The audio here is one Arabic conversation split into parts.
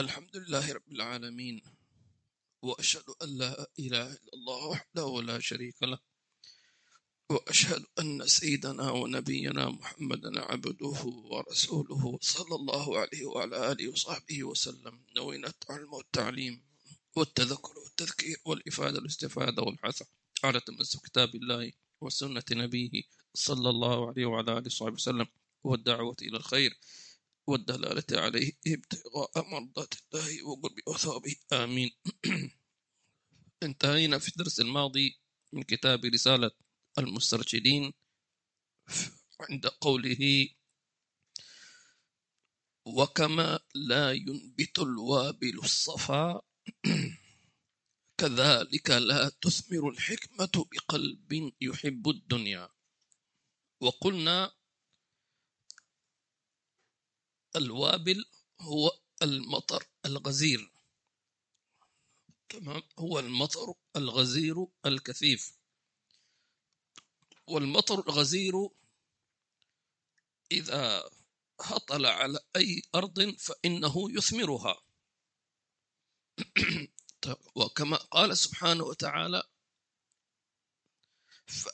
الحمد لله رب العالمين وأشهد أن لا إله إلا الله وحده لا شريك له وأشهد أن سيدنا ونبينا محمدا عبده ورسوله صلى الله عليه وعلى آله وصحبه وسلم. نوينا العلم والتعليم والتذكر والتذكير والإفادة والاستفادة والحث على تمسك كتاب الله وسنة نبيه صلى الله عليه وعلى آله وصحبه وسلم. والدعوة إلى الخير. والدلالة عليه ابتغاء مرضات الله وقرب وثوابه آمين. انتهينا في الدرس الماضي من كتاب رسالة المسترشدين عند قوله وكما لا ينبت الوابل الصفا كذلك لا تثمر الحكمة بقلب يحب الدنيا وقلنا الوابل هو المطر الغزير. تمام؟ هو المطر الغزير الكثيف. والمطر الغزير إذا هطل على أي أرض فإنه يثمرها. وكما قال سبحانه وتعالى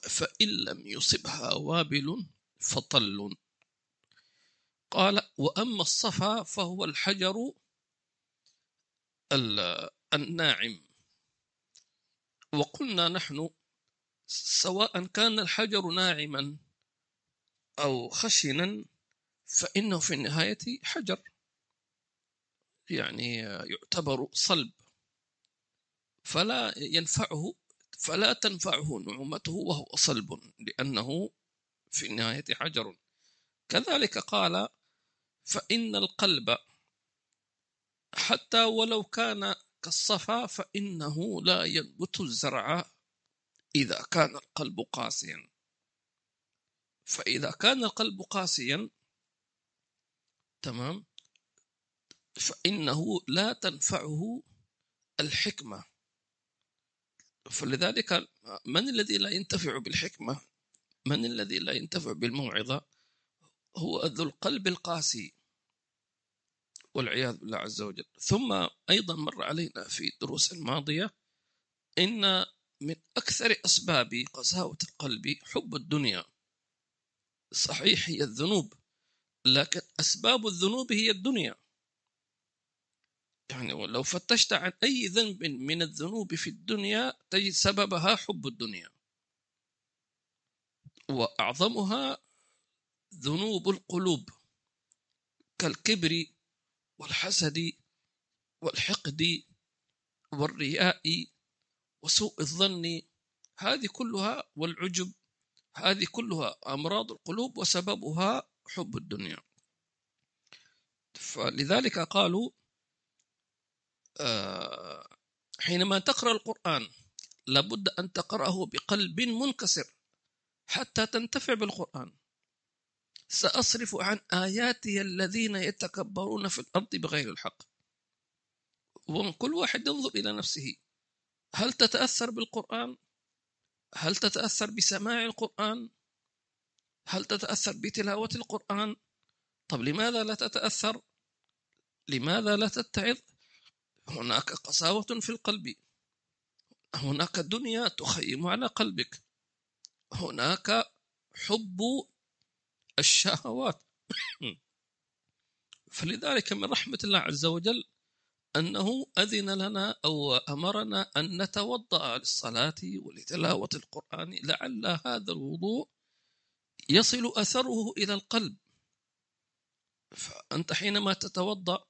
فإن لم يصبها وابل فطل قال وأما الصفا فهو الحجر الناعم. وقلنا نحن سواء كان الحجر ناعما أو خشنا فإنه في النهاية حجر. يعني يعتبر صلب. فلا ينفعه فلا تنفعه نعومته وهو صلب لأنه في النهاية حجر. كذلك قال فإن القلب حتى ولو كان كالصفا فإنه لا ينبت الزرع إذا كان القلب قاسيا. فإذا كان القلب قاسيا تمام فإنه لا تنفعه الحكمة. فلذلك من الذي لا ينتفع بالحكمة؟ من الذي لا ينتفع بالموعظة؟ هو ذو القلب القاسي. والعياذ بالله عز وجل. ثم أيضا مر علينا في الدروس الماضية إن من أكثر أسباب قساوة القلب حب الدنيا. صحيح هي الذنوب لكن أسباب الذنوب هي الدنيا. يعني لو فتشت عن أي ذنب من الذنوب في الدنيا تجد سببها حب الدنيا. وأعظمها ذنوب القلوب كالكبر والحسد والحقد والرياء وسوء الظن هذه كلها والعجب هذه كلها أمراض القلوب وسببها حب الدنيا. فلذلك قالوا آه، حينما تقرأ القرآن لابد أن تقرأه بقلب منكسر حتى تنتفع بالقرآن. سأصرف عن آياتي الذين يتكبرون في الأرض بغير الحق وكل واحد ينظر إلى نفسه هل تتأثر بالقرآن؟ هل تتأثر بسماع القرآن؟ هل تتأثر بتلاوة القرآن؟ طب لماذا لا تتأثر؟ لماذا لا تتعظ؟ هناك قساوة في القلب هناك دنيا تخيم على قلبك هناك حب الشهوات. فلذلك من رحمة الله عز وجل أنه أذن لنا أو أمرنا أن نتوضأ للصلاة ولتلاوة القرآن لعل هذا الوضوء يصل أثره إلى القلب. فأنت حينما تتوضأ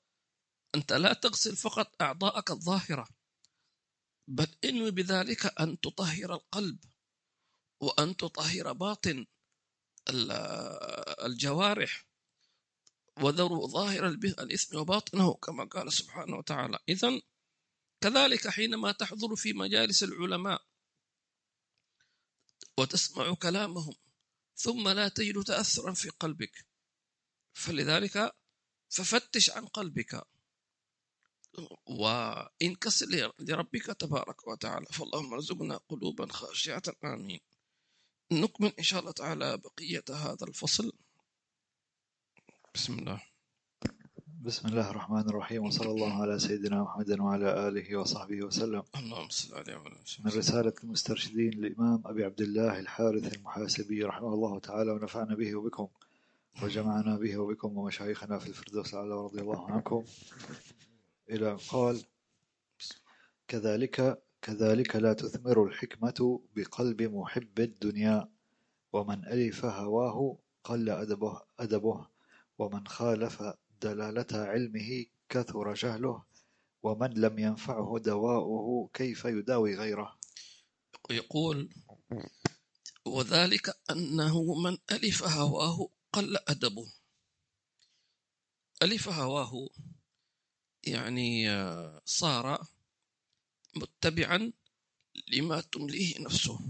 أنت لا تغسل فقط أعضاءك الظاهرة بل إنوي بذلك أن تطهر القلب وأن تطهر باطن. الجوارح وذروا ظاهر الإثم وباطنه كما قال سبحانه وتعالى. إذا كذلك حينما تحضر في مجالس العلماء وتسمع كلامهم ثم لا تجد تأثرا في قلبك فلذلك ففتش عن قلبك وانكسر لربك تبارك وتعالى. فاللهم ارزقنا قلوبا خاشعة آمين. نكمل إن شاء الله تعالى بقية هذا الفصل. بسم الله. بسم الله الرحمن الرحيم وصلى الله على سيدنا محمد وعلى آله وصحبه وسلم. اللهم صل عليه وعلى من رسالة المسترشدين للإمام أبي عبد الله الحارث المحاسبي رحمه الله تعالى ونفعنا به وبكم وجمعنا به وبكم ومشايخنا في الفردوس الأعلى رضي الله عنكم. إلى أن قال كذلك كذلك لا تثمر الحكمة بقلب محب الدنيا ومن ألف هواه قل أدبه, أدبه ومن خالف دلالة علمه كثر جهله ومن لم ينفعه دواؤه كيف يداوي غيره؟ يقول وذلك أنه من ألف هواه قل أدبه. ألف هواه يعني آه، صار متبعا لما تمليه نفسه.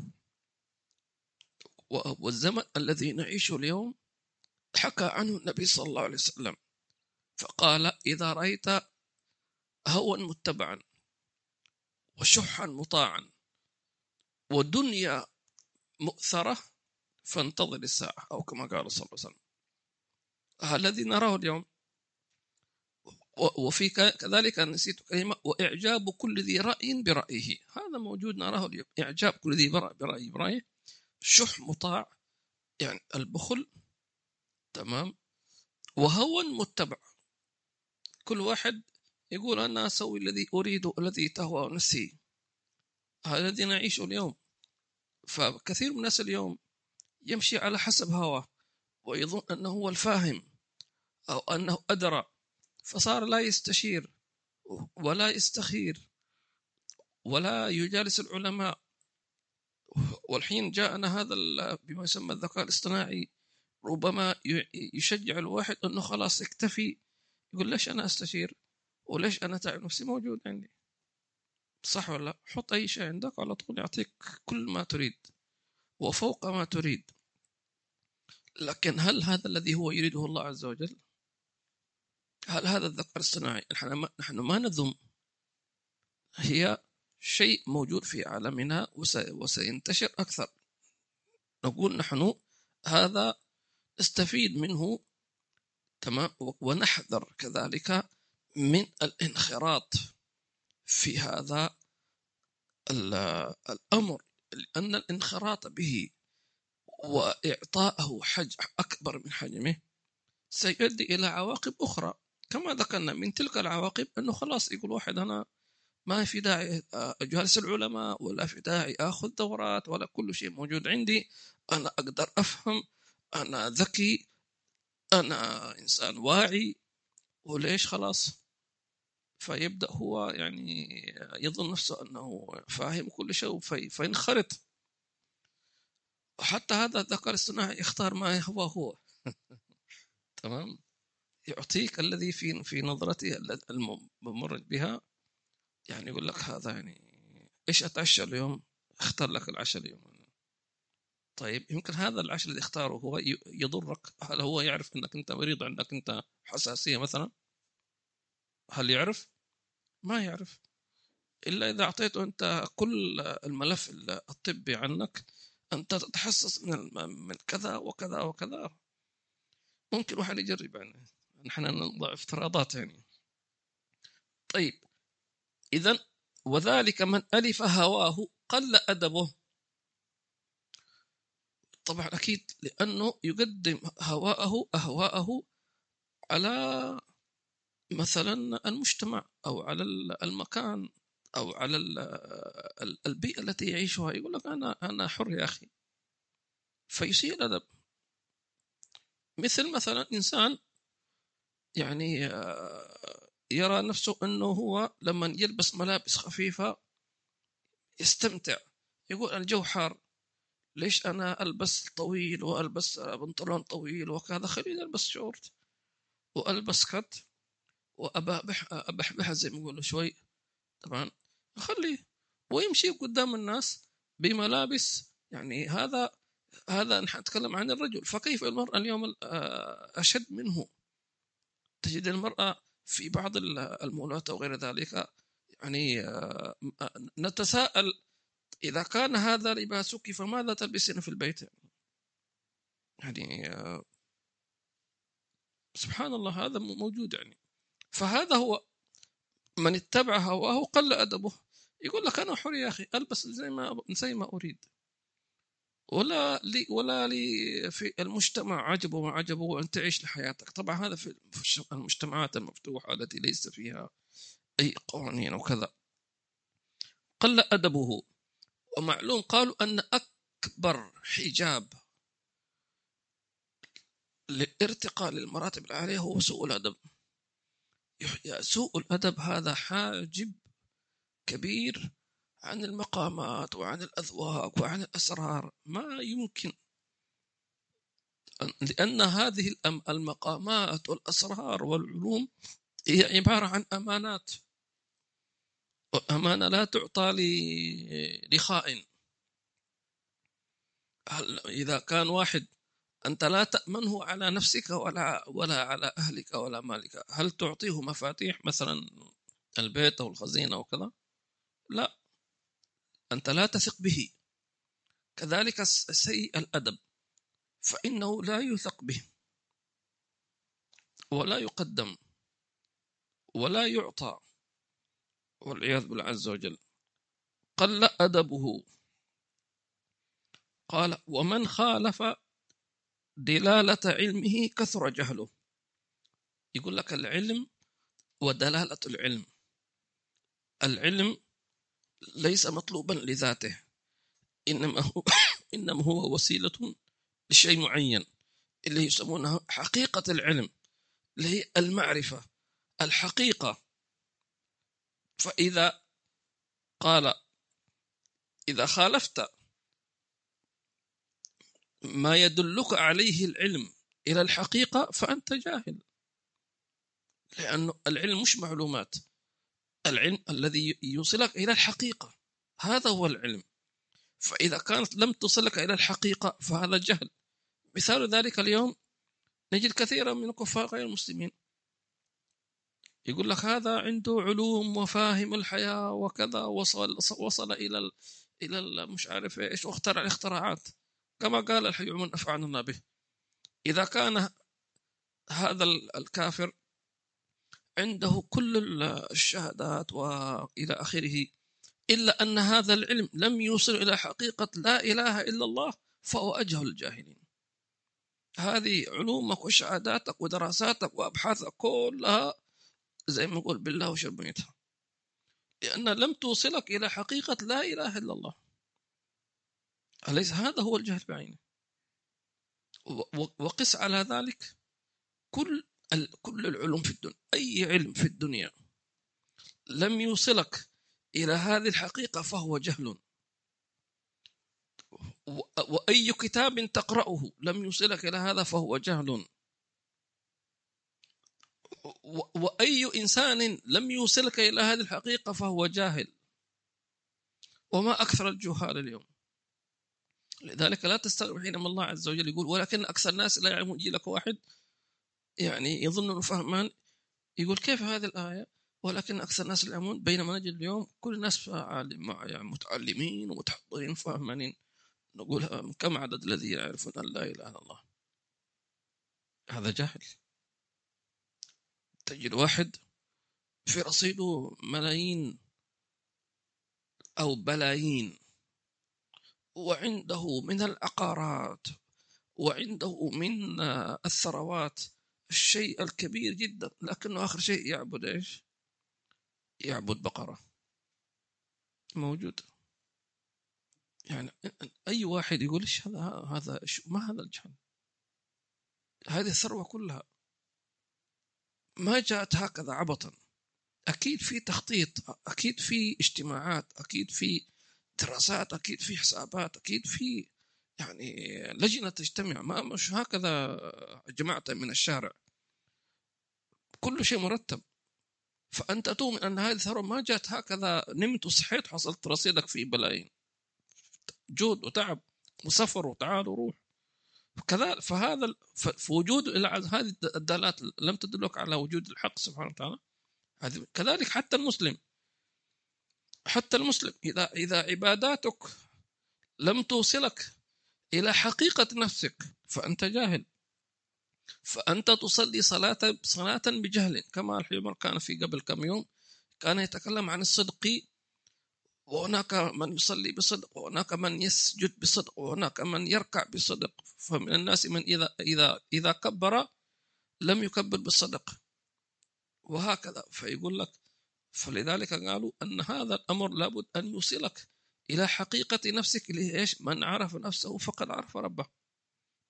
والزمن الذي نعيشه اليوم حكى عنه النبي صلى الله عليه وسلم فقال إذا رأيت هوى متبعا وشحا مطاعا ودنيا مؤثرة فانتظر الساعة. أو كما قال صلى الله عليه وسلم. الذي نراه اليوم وفي كذلك نسيت كلمة وإعجاب كل ذي رأي برأيه. هذا موجود نراه اليوم. إعجاب كل ذي برأي برأيه. شح مطاع يعني البخل تمام؟ وهوى متبع. كل واحد يقول أنا أسوي الذي أريد الذي تهوى نفسي. هذا الذي نعيشه اليوم. فكثير من الناس اليوم يمشي على حسب هواه ويظن أنه هو الفاهم أو أنه أدرى فصار لا يستشير ولا يستخير ولا يجالس العلماء. والحين جاءنا هذا بما يسمى الذكاء الاصطناعي ربما يشجع الواحد إنه خلاص اكتفي يقول ليش أنا أستشير؟ وليش أنا تعب نفسي؟ موجود عندي. صح ولا لا؟ حط أي شيء عندك على طول يعطيك كل ما تريد وفوق ما تريد. لكن هل هذا الذي هو يريده الله عز وجل؟ هل هذا الذكاء الاصطناعي نحن ما, نذم هي شيء موجود في عالمنا وسينتشر أكثر. نقول نحن هذا نستفيد منه تمام ونحذر كذلك من الانخراط في هذا الأمر لأن الانخراط به وإعطاءه حجم أكبر من حجمه سيؤدي إلى عواقب أخرى. كما ذكرنا من تلك العواقب أنه خلاص يقول واحد أنا ما في داعي أجالس العلماء ولا في داعي أخذ دورات ولا كل شيء موجود عندي. أنا أقدر أفهم أنا ذكي أنا إنسان واعي. وليش خلاص؟ فيبدأ هو يعني يظن نفسه أنه فاهم كل شيء فينخرط. وحتى هذا الذكاء الاصطناعي يختار ما هو هو. تمام؟ يعطيك الذي في في نظرته الممر بها يعني يقول لك هذا يعني إيش أتعشى اليوم؟ اختار لك العشاء اليوم طيب يمكن هذا العشاء اللي اختاره هو يضرك هل هو يعرف إنك أنت مريض عندك أنت حساسية مثلا؟ هل يعرف؟ ما يعرف إلا إذا أعطيته أنت كل الملف الطبي عنك أنت تتحسس من من كذا وكذا وكذا ممكن واحد يجرب يعني نحن نضع افتراضات يعني. طيب إذا وذلك من ألف هواه قل أدبه. طبعا أكيد لأنه يقدم هواءه أهواءه على مثلا المجتمع أو على المكان أو على البيئة التي يعيشها. يقول لك أنا أنا حر يا أخي. فيسيء الأدب مثل مثلا إنسان يعني يرى نفسه إنه هو لما يلبس ملابس خفيفة يستمتع. يقول الجو حار. ليش أنا ألبس طويل وألبس بنطلون طويل وكذا؟ خليني ألبس شورت وألبس كت وابحبح ابحبح زي ما يقولوا شوي. طبعا خليه ويمشي قدام الناس بملابس. يعني هذا هذا نحن نتكلم عن الرجل. فكيف المرأة اليوم أشد منه؟ تجد المرأة في بعض المولات أو غير ذلك يعني آه، نتساءل إذا كان هذا لباسك فماذا تلبسين في البيت؟ يعني آه، سبحان الله هذا موجود يعني. فهذا هو من اتبع هواه قل أدبه. يقول لك أنا حر يا أخي ألبس زي ما زي ما أريد. ولا لي ولا لي في المجتمع عجبه وما عجبه وأن تعيش لحياتك. طبعا هذا في المجتمعات المفتوحة التي ليس فيها أي قوانين وكذا. قل أدبه. ومعلوم قالوا أن أكبر حجاب للارتقاء للمراتب العالية هو سوء الأدب. سوء الأدب هذا حاجب كبير عن المقامات وعن الأذواق وعن الأسرار. ما يمكن لأن هذه المقامات والأسرار والعلوم هي عبارة عن أمانات. أمانة لا تعطى لخائن إذا كان واحد أنت لا تأمنه على نفسك ولا ولا على أهلك ولا مالك. هل تعطيه مفاتيح مثلا البيت أو الخزينة أو كذا لا. أنت لا تثق به. كذلك سيء الأدب. فإنه لا يثق به. ولا يقدم. ولا يعطى. والعياذ بالله عز وجل. قل أدبه. قال ومن خالف دلالة علمه كثر جهله. يقول لك العلم ودلالة العلم. العلم ليس مطلوبا لذاته. إنما هو إنما هو وسيلة لشيء معين اللي يسمونه حقيقة العلم اللي هي المعرفة. الحقيقة. فإذا قال إذا خالفت ما يدلك عليه العلم إلى الحقيقة فأنت جاهل. لأن العلم مش معلومات. العلم الذي يوصلك إلى الحقيقة. هذا هو العلم. فإذا كانت لم تصلك إلى الحقيقة فهذا جهل. مثال ذلك اليوم نجد كثيرا من الكفار غير المسلمين. يقول لك هذا عنده علوم وفاهم الحياة وكذا وصل وصل إلى إلى مش عارف إيش واخترع الاختراعات. كما قال الحي من أفعلنا به. إذا كان هذا الكافر عنده كل الشهادات وإلى آخره إلا أن هذا العلم لم يوصل إلى حقيقة لا إله إلا الله فهو أجهل الجاهلين. هذه علومك وشهاداتك ودراساتك وأبحاثك كلها زي ما نقول بالله وشربيتها لأن لم توصلك إلى حقيقة لا إله إلا الله. أليس هذا هو الجهل بعينه؟ وقس على ذلك كل كل العلوم في الدنيا أي علم في الدنيا لم يوصلك إلى هذه الحقيقة فهو جهل. وأي كتاب تقرأه لم يوصلك إلى هذا فهو جهل. وأي إنسان لم يوصلك إلى هذه الحقيقة فهو جاهل. وما أكثر الجهال اليوم. لذلك لا تستغرب حينما الله عز وجل يقول ولكن أكثر الناس لا يعلمون يجي لك واحد يعني يظن أنه فهمان يقول كيف هذه الآية؟ ولكن أكثر الناس يعلمون بينما نجد اليوم كل الناس يعني متعلمين ومتحضرين فاهمين نقول كم عدد الذين يعرفون أن لا إله إلا الله؟ هذا جاهل. تجد واحد في رصيده ملايين أو بلايين. وعنده من العقارات وعنده من الثروات الشيء الكبير جدا لكنه آخر شيء يعبد إيش؟ يعبد بقرة. موجود. يعني أي واحد يقول إيش هذا؟ هذا ما هذا الجهل. هذه الثروة كلها. ما جاءت هكذا عبطا. أكيد في تخطيط أكيد في اجتماعات أكيد في دراسات أكيد في حسابات أكيد في يعني لجنة تجتمع ما مش هكذا جماعة من الشارع. كل شيء مرتب. فأنت تؤمن أن هذه الثروة ما جاءت هكذا نمت وصحيت حصلت رصيدك في بلايين. جهد وتعب وسفر وتعال وروح. كذلك فهذا في وجود هذه الدالات لم تدلك على وجود الحق سبحانه وتعالى. كذلك حتى المسلم. حتى المسلم اذا إذا عباداتك لم توصلك إلى حقيقة نفسك فأنت جاهل. فأنت تصلي صلاة صلاة بجهل. كما الحين كان في قبل كم يوم كان يتكلم عن الصدق وهناك من يصلي بصدق وهناك من يسجد بصدق وهناك من يركع بصدق. فمن الناس من إذا إذا إذا كبر لم يكبر بالصدق. وهكذا فيقول لك فلذلك قالوا أن هذا الأمر لابد أن يوصلك. إلى حقيقة نفسك اللي هي إيش؟ من عرف نفسه فقد عرف ربه.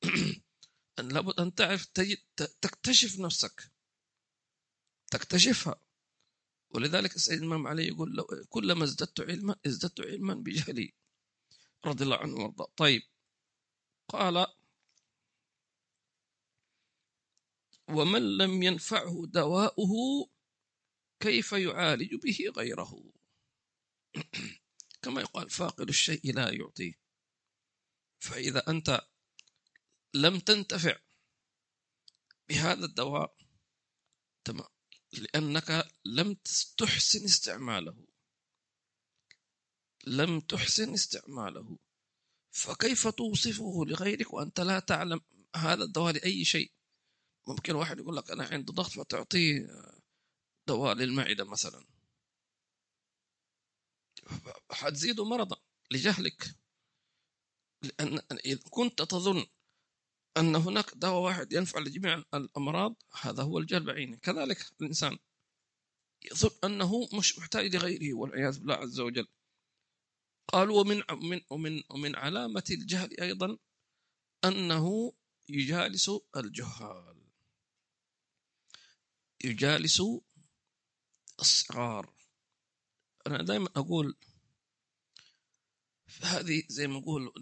أن لابد أن تعرف تجد تكتشف نفسك. تكتشفها. ولذلك السيد الإمام علي يقول لو كلما ازددت علما ازددت علما بجهلي. رضي الله عنه وارضاه. طيب. قال ومن لم ينفعه دواؤه كيف يعالج به غيره؟ كما يقال فاقد الشيء لا يعطيه. فإذا أنت لم تنتفع بهذا الدواء تمام لأنك لم تحسن استعماله. لم تحسن استعماله. فكيف توصفه لغيرك وأنت لا تعلم هذا الدواء لأي شيء؟ ممكن واحد يقول لك أنا عندي ضغط فتعطيه دواء للمعدة مثلا. حتزيد مرضا لجهلك. لأن إذا كنت تظن أن هناك دواء واحد ينفع لجميع الأمراض هذا هو الجهل بعينه كذلك الإنسان يظن أنه مش محتاج لغيره والعياذ بالله عز وجل. قالوا ومن من ومن ومن علامة الجهل أيضا أنه يجالس الجهال. يجالس الصغار. أنا دائما أقول هذه زي ما نقول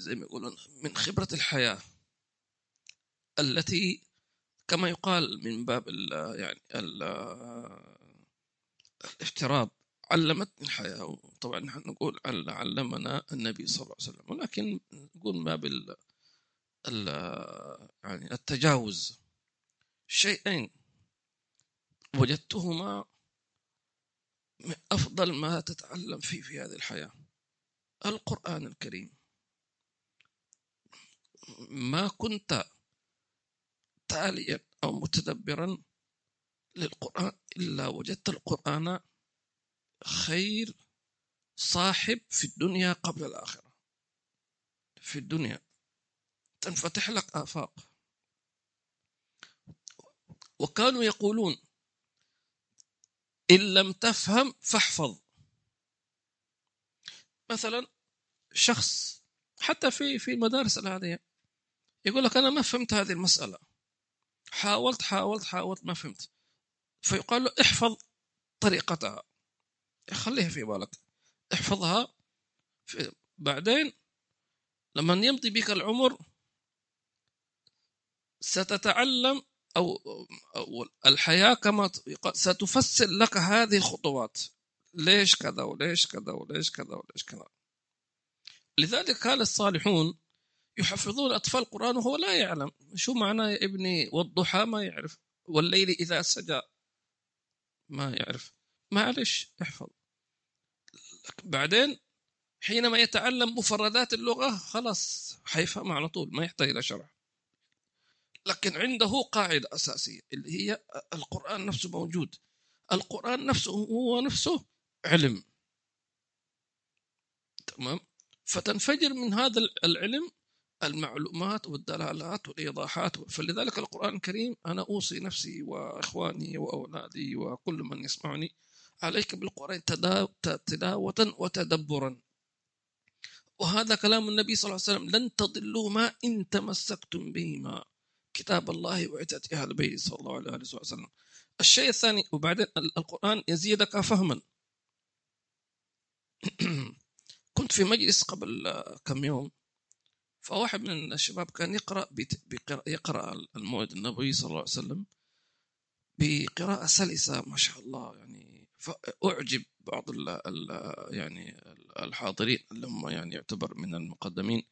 زي ما يقولون من خبرة الحياة التي كما يقال من باب ال يعني ال الافتراض علمتني الحياة. طبعا نحن نقول علمنا النبي صلى الله عليه وسلم. ولكن نقول من باب ال يعني التجاوز شيئين وجدتهما من أفضل ما تتعلم فيه في هذه الحياة. القرآن الكريم. ما كنت تاليا أو متدبرا للقرآن إلا وجدت القرآن خير صاحب في الدنيا قبل الآخرة. في الدنيا. تنفتح لك آفاق. وكانوا يقولون إن لم تفهم فاحفظ. مثلا شخص حتى في في المدارس العادية يقول لك أنا ما فهمت هذه المسألة. حاولت حاولت حاولت ما فهمت. فيقال له احفظ طريقتها. خليها في بالك. احفظها في بعدين لما يمضي بك العمر ستتعلم أو, الحياة كما ستفسر لك هذه الخطوات. ليش كذا وليش كذا وليش كذا وليش كذا. لذلك كان الصالحون يحفظون أطفال القرآن وهو لا يعلم. شو معناه يا ابني والضحى؟ ما يعرف. والليل إذا سجى؟ ما يعرف. معلش احفظ. بعدين حينما يتعلم مفردات اللغة خلاص حيفهم على طول ما يحتاج إلى شرح. لكن عنده قاعدة أساسية اللي هي القرآن نفسه موجود. القرآن نفسه هو نفسه علم. تمام؟ فتنفجر من هذا العلم المعلومات والدلالات والإيضاحات. فلذلك القرآن الكريم أنا أوصي نفسي وإخواني وأولادي وكل من يسمعني عليك بالقرآن تلاوة وتدبرا. وهذا كلام النبي صلى الله عليه وسلم لن تضلوا ما إن تمسكتم بهما كتاب الله وعتة أهل البيت صلى الله عليه وسلم. الشيء الثاني وبعدين القرآن يزيدك فهما. كنت في مجلس قبل كم يوم فواحد من الشباب كان يقرأ يقرأ الموعد النبوي صلى الله عليه وسلم بقراءة سلسة ما شاء الله يعني فأعجب بعض ال ال يعني الحاضرين اللي هم يعني يعتبر من المقدمين.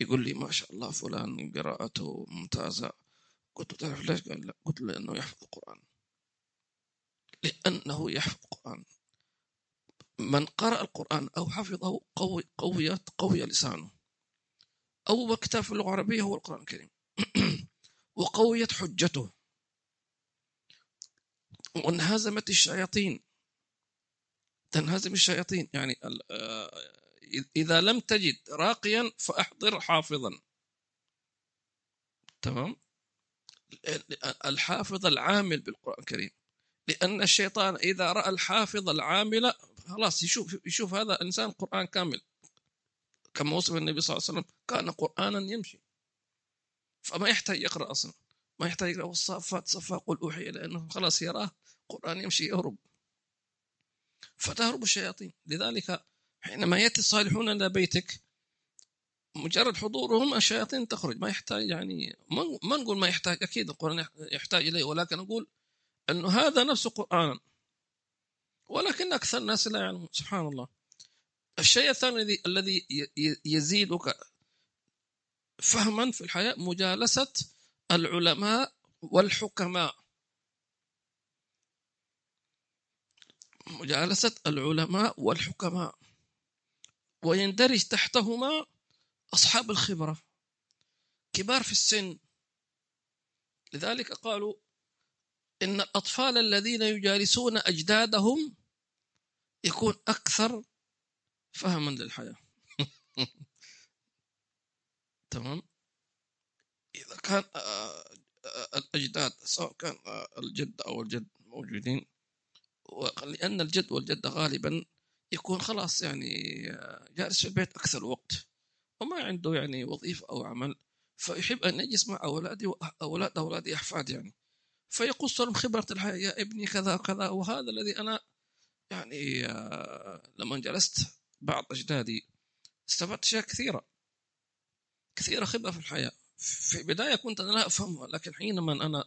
يقول لي ما شاء الله فلان قراءته ممتازة. قلت له تعرف ليش؟ قال لا. قلت له لأنه يحفظ القرآن. لأنه يحفظ القرآن. من قرأ القرآن أو حفظه قوي قويت قوي لسانه. أول كتاب في اللغة العربية هو القرآن الكريم. وقويت حجته. وانهزمت الشياطين. تنهزم الشياطين. يعني آه، إذا لم تجد راقيا فأحضر حافظا. تمام؟ الحافظ العامل بالقرآن الكريم. لأن الشيطان إذا رأى الحافظ العامل خلاص يشوف يشوف هذا إنسان قرآن كامل. كما وصف النبي صلى الله عليه وسلم كان قرآنا يمشي. فما يحتاج يقرأ أصلا. ما يحتاج يقرأ الصافات صفا قل أوحي لأنه خلاص يراه قرآن يمشي يهرب. فتهرب الشياطين. لذلك حينما يأتي الصالحون إلى بيتك مجرد حضورهم الشياطين تخرج. ما يحتاج يعني ما نقول ما يحتاج أكيد القرآن يحتاج إليه ولكن نقول أنه هذا نفسه قرآن ولكن أكثر الناس لا يعلمون سبحان الله. الشيء الثاني الذي يزيدك فهما في الحياة مجالسة العلماء والحكماء. مجالسة العلماء والحكماء. ويندرج تحتهما أصحاب الخبرة. كبار في السن. لذلك قالوا إن الأطفال الذين يجالسون أجدادهم يكون أكثر فهما للحياة. تمام؟ إذا كان آه، آه، الأجداد سواء كان آه، الجد أو الجد موجودين لأن الجد والجدة غالبا يكون خلاص يعني جالس في البيت أكثر وقت وما عنده يعني وظيفة أو عمل فيحب أن يجلس مع أولاده وأولاد أولادي أحفاد يعني. فيقص لهم خبرة الحياة يا ابني كذا وكذا وهذا الذي أنا يعني آه، لما جلست بعض أجدادي استفدت أشياء كثيرة كثيرة خبرة في الحياة. في البداية كنت أنا لا أفهمها لكن حينما أنا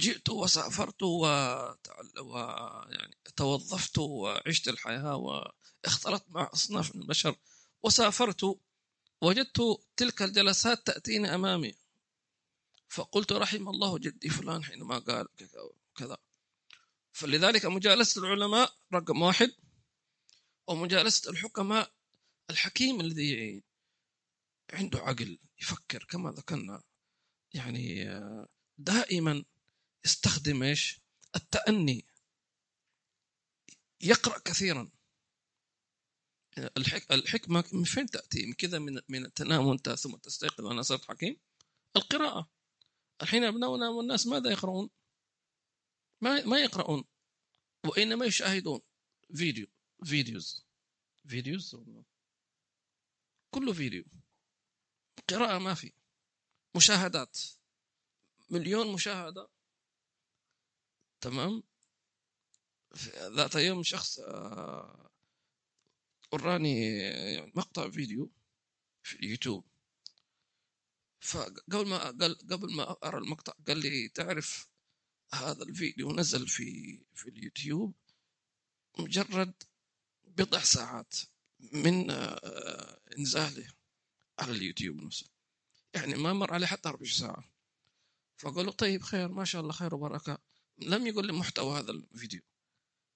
جئت وسافرت و... يعني توظفت وعشت الحياة واختلطت مع أصناف من البشر وسافرت وجدت تلك الجلسات تأتيني أمامي. فقلت رحم الله جدي فلان حينما قال كذا. فلذلك مجالسة العلماء رقم واحد ومجالسة الحكماء الحكيم الذي عنده عقل يفكر كما ذكرنا يعني دائما يستخدم إيش؟ التأني. يقرأ كثيرا. الحك... الحكمة من فين تأتي؟ من كذا من من تنام وأنت ثم تستيقظ وأنا صرت حكيم؟ القراءة. الحين أبناؤنا والناس ماذا يقرؤون؟ ما ما يقرؤون وإنما يشاهدون. فيديو. videos. videos؟ كله فيديو. قراءة ما في. مشاهدات. مليون مشاهدة. تمام؟ ذات يوم شخص آه، وراني يعني مقطع فيديو في اليوتيوب. فقبل ما قال قبل ما ارى المقطع قال لي تعرف هذا الفيديو نزل في في اليوتيوب مجرد بضع ساعات من آه، إنزاله على اليوتيوب نفسه. يعني ما مر عليه حتى ربع ساعة فقال له طيب خير ما شاء الله خير وبركة. لم يقل لي محتوى هذا الفيديو.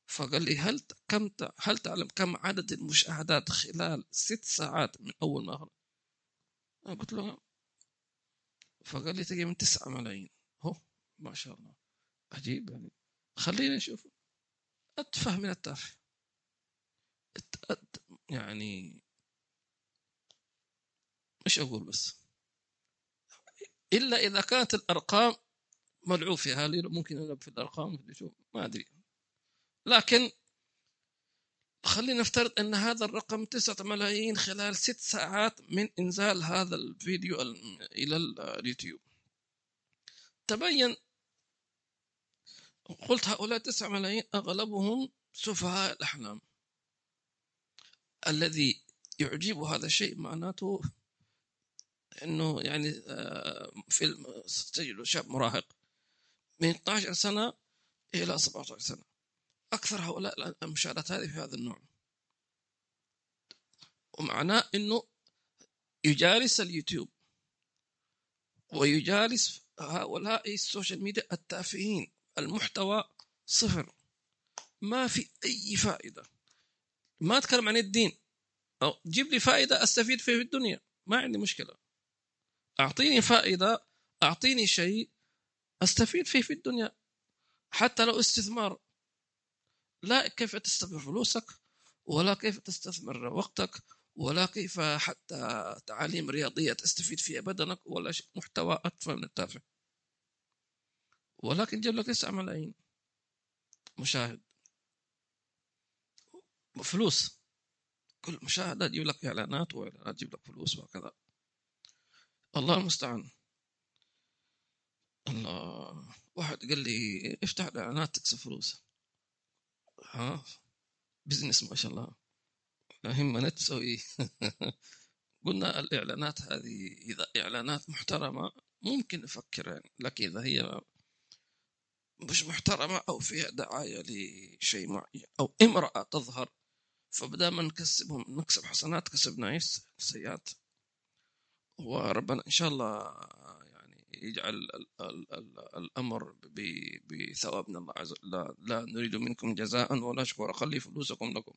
فقال لي هل كم هل تعلم كم عدد المشاهدات خلال ست ساعات من أول ما أخرج أنا قلت له فقال لي تقريبا 9 ملايين. هو ما شاء الله. عجيب يعني. خلينا نشوف. أتفه من التافه. يعني مش أقول بس. إلا إذا كانت الأرقام ملعوب فيها ممكن ألعب في الأرقام ما أدري. لكن خلينا نفترض أن هذا الرقم تسعة ملايين خلال ست ساعات من إنزال هذا الفيديو إلى اليوتيوب. تبين قلت هؤلاء تسعة ملايين أغلبهم سفهاء الأحلام. الذي يعجب هذا الشيء معناته إنه يعني آه، فيلم تجد شاب مراهق. من 12 سنة إلى 17 سنة. أكثر هؤلاء المشاهدات هذه في هذا النوع. ومعناه إنه يجالس اليوتيوب ويجالس هؤلاء ال social media التافهين المحتوى صفر. ما في أي فائدة. ما أتكلم عن الدين. أو جيب لي فائدة أستفيد فيها في الدنيا. ما عندي مشكلة. أعطيني فائدة أعطيني شيء أستفيد فيه في الدنيا. حتى لو استثمار. لا كيف تستثمر فلوسك؟ ولا كيف تستثمر وقتك؟ ولا كيف حتى تعاليم رياضية تستفيد فيها بدنك؟ ولا محتوى أكثر من التافه. ولكن جاب لك 9 ملايين. مشاهد. فلوس. كل مشاهدة تجيب لك إعلانات وإعلانات تجيب لك فلوس وكذا الله المستعان. الله واحد قال لي افتح الإعلانات تكسب فلوس. ها؟ بزنس ما شاء الله. لا همنا تسوي قلنا الإعلانات هذه إذا إعلانات محترمة ممكن نفكر يعني لكن إذا هي مش محترمة أو فيها دعاية لشيء معين أو امرأة تظهر فبدأ ما نكسبهم نكسب حسنات كسبنا إيش؟ سيئات وربنا إن شاء الله يجعل ال ال ال الأمر بثواب من الله عز وجل لا, لا نريد منكم جزاء ولا شكورا. خلي فلوسكم لكم.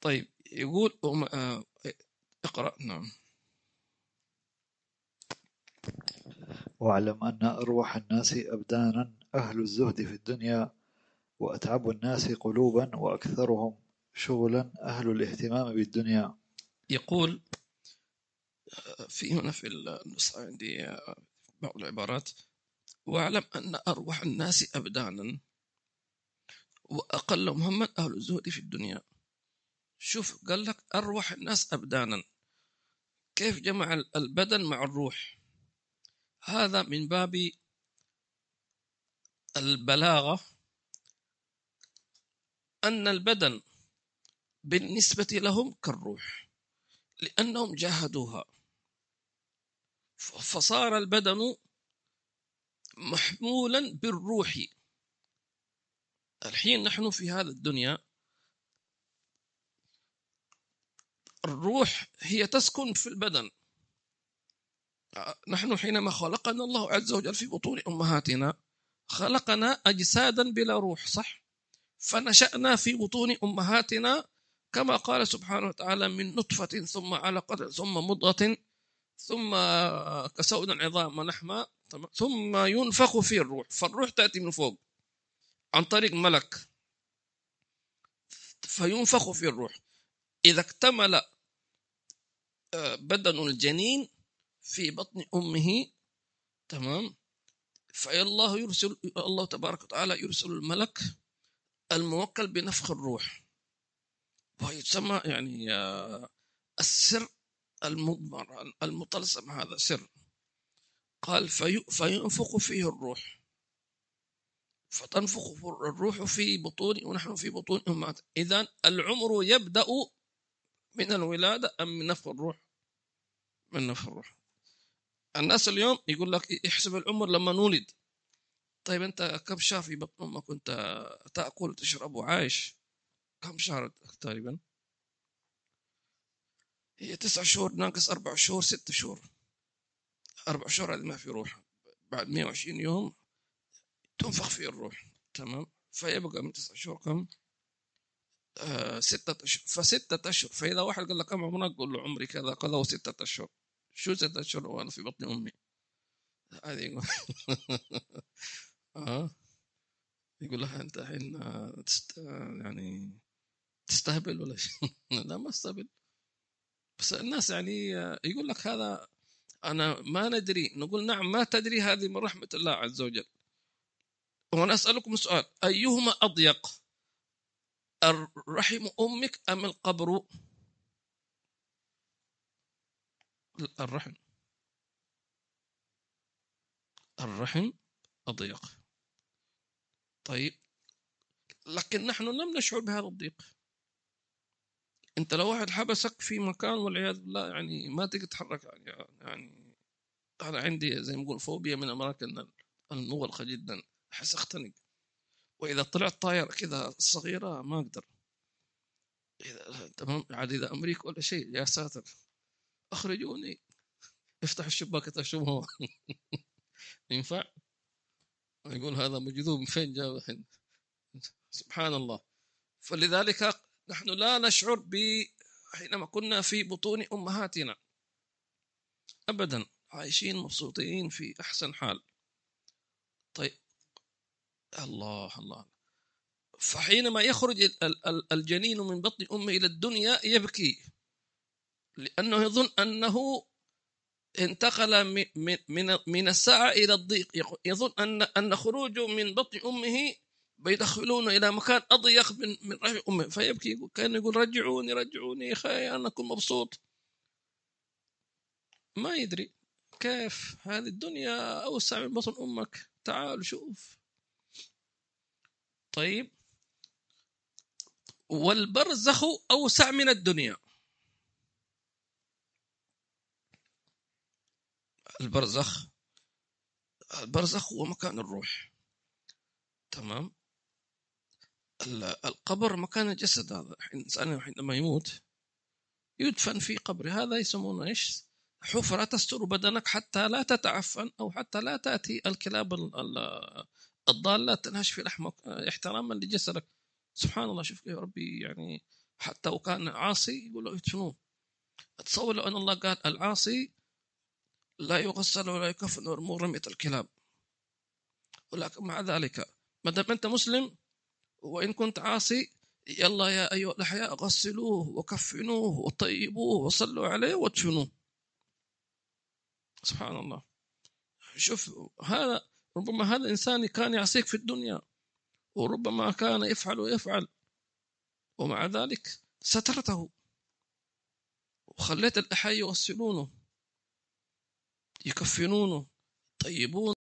طيب يقول آه، اقرأ. نعم. واعلم أن أروح الناس أبدانا. أهل الزهد في الدنيا وأتعب الناس قلوبا وأكثرهم شغلا. أهل الاهتمام بالدنيا. يقول في هنا في النسخة عندي بعض العبارات. واعلم أن أروح الناس أبدانا وأقلهم هما أهل الزهد في الدنيا. شوف قال لك أروح الناس أبدانا. كيف جمع البدن مع الروح؟ هذا من باب البلاغة أن البدن بالنسبة لهم كالروح لأنهم جاهدوها. فصار البدن محمولا بالروح. الحين نحن في هذا الدنيا الروح هي تسكن في البدن. نحن حينما خلقنا الله عز وجل في بطون أمهاتنا خلقنا أجسادا بلا روح صح؟ فنشأنا في بطون أمهاتنا كما قال سبحانه وتعالى من نطفة ثم علقة ثم مضغة ثم كسود عظام ولحما ثم ينفخ فيه الروح فالروح تأتي من فوق عن طريق ملك. فينفخ فيه الروح. إذا اكتمل آه، بدن الجنين في بطن أمه تمام فالله يرسل الله تبارك وتعالى يرسل الملك الموكل بنفخ الروح. وهي تسمى يعني آه، السر المضمر المطلسم هذا سر. قال في فينفخ فيه الروح. فتنفخ الروح في بطون ونحن في بطون أمهات. إذا العمر يبدأ من الولادة أم من نفخ الروح؟ من نفخ الروح. الناس اليوم يقول لك احسب العمر لما نولد. طيب أنت كم شهر في بطن أمك كنت تأكل وتشرب وعايش؟ كم شهر تقريبا؟ هي تسع شهور ناقص أربع شهور ست شهور. أربع شهور هذه ما في روح. بعد 120 يوم تنفخ فيه الروح تمام؟ فيبقى من تسع شهور كم؟ آه ستة أشهر فستة أشهر. فإذا واحد قال لك كم عمرك؟ قول له عمري كذا كذا وستة أشهر. شو ستة أشهر؟ وأنا في بطن أمي. هذه يقول آه. يقول لها أنت الحين تست... يعني تستهبل ولا شيء؟ لا ما أستهبل. بس الناس يعني يقول لك هذا أنا ما ندري نقول نعم ما تدري هذه من رحمة الله عز وجل. وأنا أسألكم سؤال أيهما أضيق؟ الرحم أمك أم القبر؟ الرحم. الرحم أضيق. طيب لكن نحن لم نشعر بهذا الضيق. انت لو واحد حبسك في مكان والعياذ بالله يعني ما تقدر تتحرك يعني يعني أنا عندي زي ما نقول فوبيا من الاماكن المغلقه جدا أحس أختنق. وإذا طلعت طايره كذا صغيرة ما أقدر. إذا تمام؟ عاد إذا أمريكا ولا شيء يا ساتر. أخرجوني. افتح الشباك تشوفه ينفع؟ يقول هذا مجذوب. من فين جاء؟ سبحان الله. فلذلك نحن لا نشعر ب حينما كنا في بطون أمهاتنا. ابدا عايشين مبسوطين في أحسن حال. طيب. الله الله. فحينما يخرج الجنين من بطن أمه إلى الدنيا يبكي لأنه يظن أنه انتقل من من من السعه إلى الضيق. يظن أن أن خروجه من بطن أمه بيدخلونه إلى مكان أضيق من من رحم أمه. فيبكي كان يقول رجعوني رجعوني يا أخي أنا أكون مبسوط. ما يدري كيف هذه الدنيا أوسع من بطن أمك. تعال شوف. طيب. والبرزخ أوسع من الدنيا. البرزخ البرزخ هو مكان الروح. تمام؟ القبر مكان الجسد هذا. الإنسان حينما يموت يدفن في قبر هذا يسمونه إيش؟ حفرة تستر بدنك حتى لا تتعفن أو حتى لا تأتي الكلاب الضالة تنهش في لحمك احتراما لجسدك. سبحان الله شوف يا ربي يعني حتى وكان عاصي يقول له يدفنوه. تصور لو أن الله قال العاصي لا يغسل ولا يكفن ويرموا رمية الكلاب. ولكن مع ذلك ما دام أنت مسلم وإن كنت عاصي يلا يا أيها الأحياء غسلوه وكفنوه وطيبوه وصلوا عليه وادفنوه. سبحان الله. شوف هذا ربما هذا الإنسان كان يعصيك في الدنيا وربما كان يفعل ويفعل ومع ذلك سترته. وخليت الأحياء يغسلونه يكفنونه يطيبونه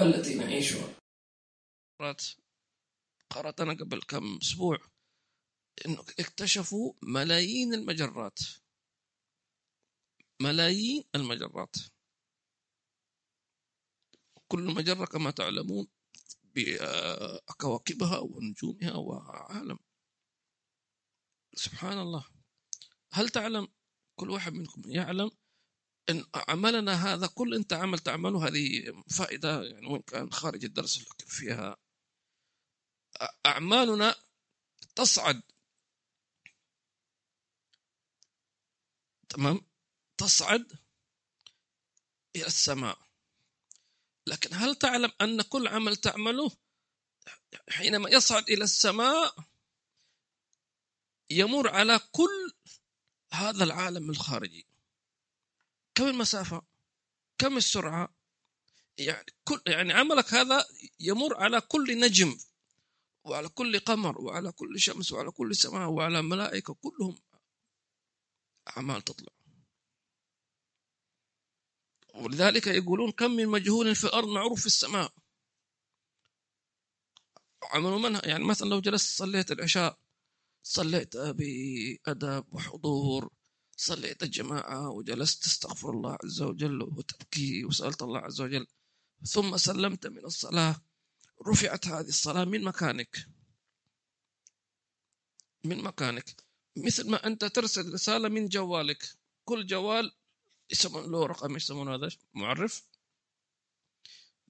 التي نعيشها. قرأت أنا قبل كم أسبوع إنه اكتشفوا ملايين المجرات. ملايين المجرات. كل مجرة كما تعلمون بكواكبها ونجومها وعالم. سبحان الله. هل تعلم؟ كل واحد منكم يعلم إن عملنا هذا كل أنت عمل تعمله هذه فائدة يعني وإن كان خارج الدرس لكن فيها. أعمالنا تصعد. تمام؟ تصعد إلى السماء. لكن هل تعلم أن كل عمل تعمله حينما يصعد إلى السماء يمر على كل هذا العالم الخارجي؟ كم المسافة؟ كم السرعة؟ يعني كل يعني عملك هذا يمر على كل نجم وعلى كل قمر وعلى كل شمس وعلى كل سماء وعلى ملائكة كلهم أعمال تطلع. ولذلك يقولون كم من مجهول في الأرض معروف في السماء. عملوا منها يعني مثلا لو جلست صليت العشاء صليت بأدب وحضور صليت الجماعة وجلست تستغفر الله عز وجل وتبكي وسألت الله عز وجل. ثم سلمت من الصلاة. رفعت هذه الصلاة من مكانك. من مكانك. مثل ما أنت ترسل رسالة من جوالك. كل جوال يسمون له رقم يسمون هذا معرف؟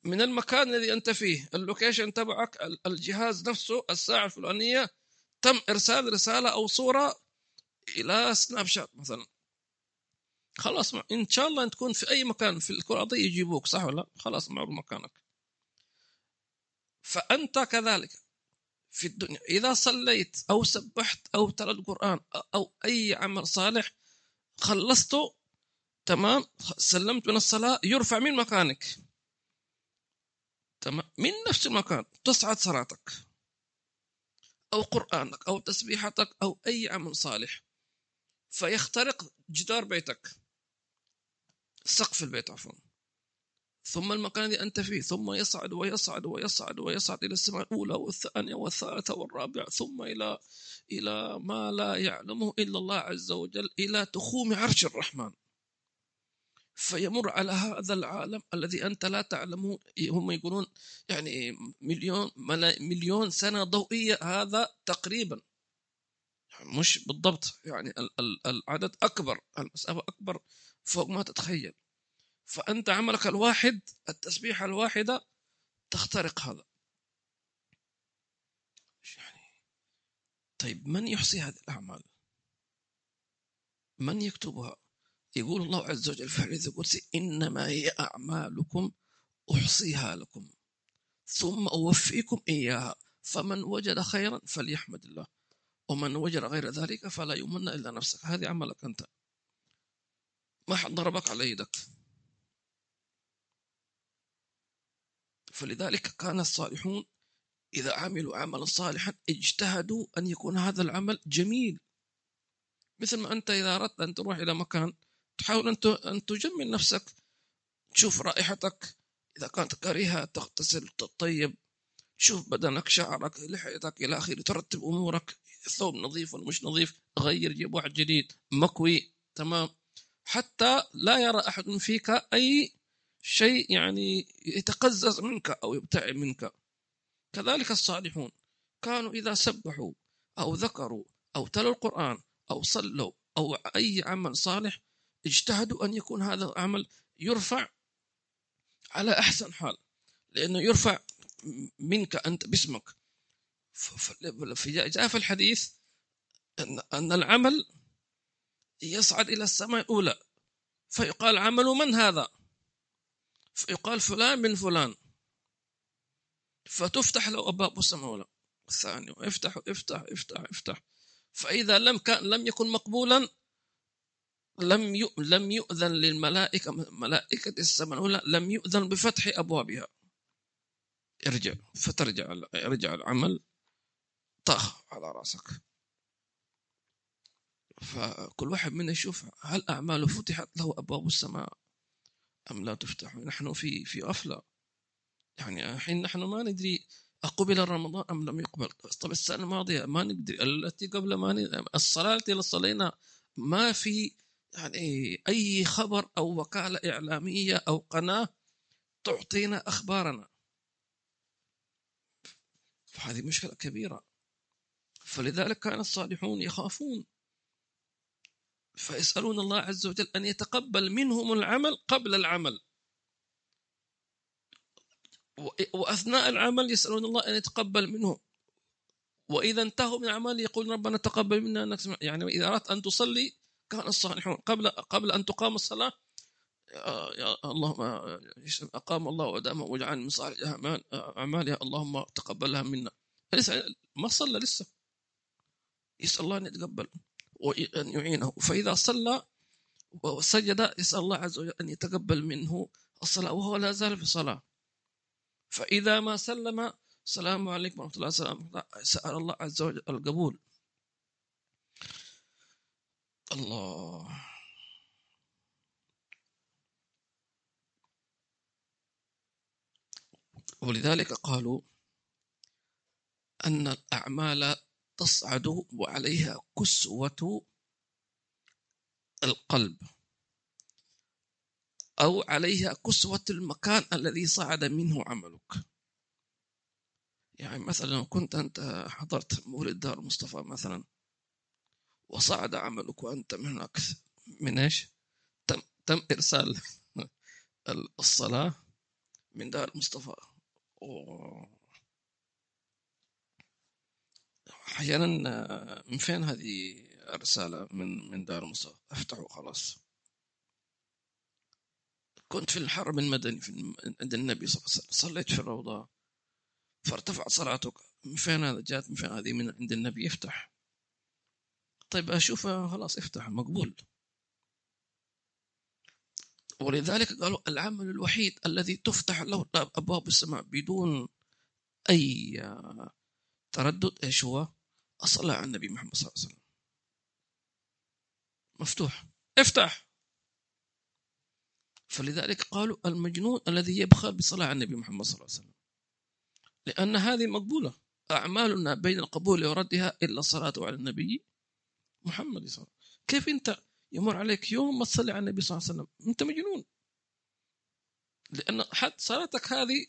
من المكان الذي أنت فيه. اللوكيشن تبعك الجهاز نفسه الساعة الفلانية تم إرسال رسالة أو صورة إلى سناب شات مثلا. خلاص إن شاء الله تكون في أي مكان في الكرة الأرضية يجيبوك صح ولا خلاص معروف مكانك. فأنت كذلك في الدنيا إذا صليت أو سبحت أو تلت القرآن أو أي عمل صالح خلصته تمام؟ سلمت من الصلاة يرفع من مكانك. تمام؟ من نفس المكان تصعد صلاتك أو قرآنك أو تسبيحتك أو أي عمل صالح. فيخترق جدار بيتك. سقف البيت عفوا. ثم المكان الذي أنت فيه ثم يصعد ويصعد ويصعد ويصعد إلى السماء الأولى والثانية والثالثة والرابعة ثم إلى إلى ما لا يعلمه إلا الله عز وجل إلى تخوم عرش الرحمن. فيمر على هذا العالم الذي أنت لا تعلمه. هم يقولون يعني مليون مليون سنة ضوئية هذا تقريبا. مش بالضبط. يعني العدد أكبر المسافة أكبر فوق ما تتخيل. فأنت عملك الواحد التسبيحة الواحدة تخترق هذا. يعني؟ طيب من يحصي هذه الأعمال؟ من يكتبها؟ يقول الله عز وجل في الحديث القدسي إنما هي أعمالكم أحصيها لكم ثم أوفيكم إياها. فمن وجد خيرا فليحمد الله. ومن وجد غير ذلك فلا يمن إلا نفسك. هذه عملك أنت. ما حد ضربك على يدك. فلذلك كان الصالحون إذا عملوا عملا صالحا اجتهدوا أن يكون هذا العمل جميل. مثل ما أنت إذا أردت أن تروح إلى مكان تحاول أن تجمل نفسك. تشوف رائحتك. إذا كانت كريهة تغتسل تطيب. تشوف بدنك شعرك لحيتك إلى آخره ترتب أمورك. ثوب نظيف ولا مش نظيف غير جيب واحد جديد مكوي تمام. حتى لا يرى أحد فيك أي شيء يعني يتقزز منك أو يبتعد منك. كذلك الصالحون كانوا إذا سبحوا أو ذكروا أو تلوا القرآن أو صلوا أو أي عمل صالح اجتهدوا أن يكون هذا العمل يرفع على أحسن حال. لأنه يرفع منك أنت باسمك. جاء في الحديث أن أن العمل يصعد إلى السماء الأولى. فيقال عمل من هذا؟ فيقال فلان من فلان. فتفتح له أبواب السماء الأولى. الثانية افتح افتح افتح افتح. فإذا لم كان لم يكن مقبولا لم لم يؤذن للملائكة ملائكة السماء الأولى لم يؤذن بفتح أبوابها. ارجع فترجع يرجع العمل. طخ على راسك. فكل واحد منا يشوف هل أعماله فتحت له أبواب السماء أم لا تفتح. نحن في في غفلة. يعني الحين نحن ما ندري أقبل رمضان أم لم يقبل. طب السنة الماضية ما ندري. التي قبل ما ندري الصلاة التي صلينا ما في يعني أي خبر أو وكالة إعلامية أو قناة تعطينا أخبارنا. فهذه مشكلة كبيرة. فلذلك كان الصالحون يخافون. فيسألون الله عز وجل أن يتقبل منهم العمل قبل العمل. وأثناء العمل يسألون الله أن يتقبل منهم. وإذا انتهوا من العمل يقول ربنا تقبل منا يعني إذا أردت أن تصلي كان الصالحون. قبل قبل أن تقام الصلاة يا اللهم أقام الله ودام وجعل من صالح أعمالها اللهم تقبلها منا. ما صلى لسه. يسأل الله أن يتقبل وأن يعينه. فإذا صلى وسجد يسأل الله عز وجل أن يتقبل منه الصلاة وهو لا زال في صلاة. فإذا ما سلم السلام عليكم ورحمة الله وبركاته. سأل الله عز وجل القبول. الله. ولذلك قالوا أن الأعمال تصعد وعليها كسوة القلب أو عليها كسوة المكان الذي صعد منه عملك. يعني مثلا لو كنت أنت حضرت مولد دار مصطفى مثلا وصعد عملك وأنت من هناك من إيش؟ تم, تم إرسال الصلاة من دار مصطفى. أحيانا من فين هذه الرسالة؟ من من دار مصطفى افتحوا خلاص. كنت في الحرم المدني في عند النبي صلى الله عليه وسلم. صليت في الروضة فارتفعت صلاتك. من فين هذا؟ جات من فين هذه؟ من عند النبي. افتح. طيب اشوفها خلاص افتح. مقبول. ولذلك قالوا العمل الوحيد الذي تفتح له أبواب السماء بدون أي تردد إيش هو؟ الصلاة على النبي محمد صلى الله عليه وسلم. مفتوح. افتح. فلذلك قالوا المجنون الذي يبخل بصلاة على النبي محمد صلى الله عليه وسلم. لأن هذه مقبولة. أعمالنا بين القبول وردها إلا الصلاة على النبي محمد صلى الله عليه وسلم. كيف أنت يمر عليك يوم ما تصلي على النبي صلى الله عليه وسلم؟ أنت مجنون. لأن حتى صلاتك هذه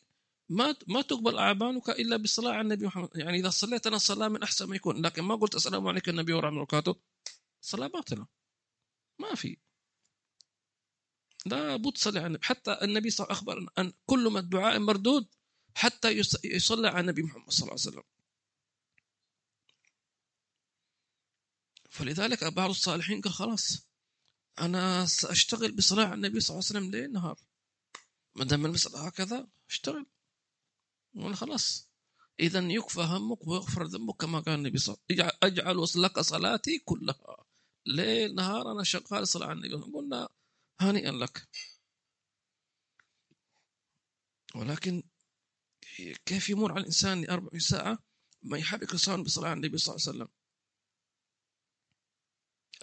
ما ما تقبل أعمالك إلا بالصلاه على النبي محمد. يعني إذا صليت أنا الصلاه من أحسن ما يكون. لكن ما قلت السلام عليكم النبي ورحمة وبركاته الصلاه باطلة. ما في. لا بد تصلي على النبي. حتى النبي صلى الله عليه اخبر أن كل ما الدعاء مردود حتى يصلى على النبي محمد صلى الله عليه وسلم. فلذلك بعض الصالحين قال خلاص أنا سأشتغل بصلاة على النبي صلى الله عليه وسلم ليل نهار. ما دام المسألة هكذا أشتغل. خلاص. إذا يكفى همك ويغفر ذنبك كما قال النبي صلى الله عليه وسلم. اجعل لك صلاتي كلها. ليل نهار أنا شغال صلاة على النبي. قلنا هانئا لك. ولكن كيف يمر على الإنسان 40 ساعة ما يحرك لسانه بصلاة على النبي صلى الله عليه وسلم؟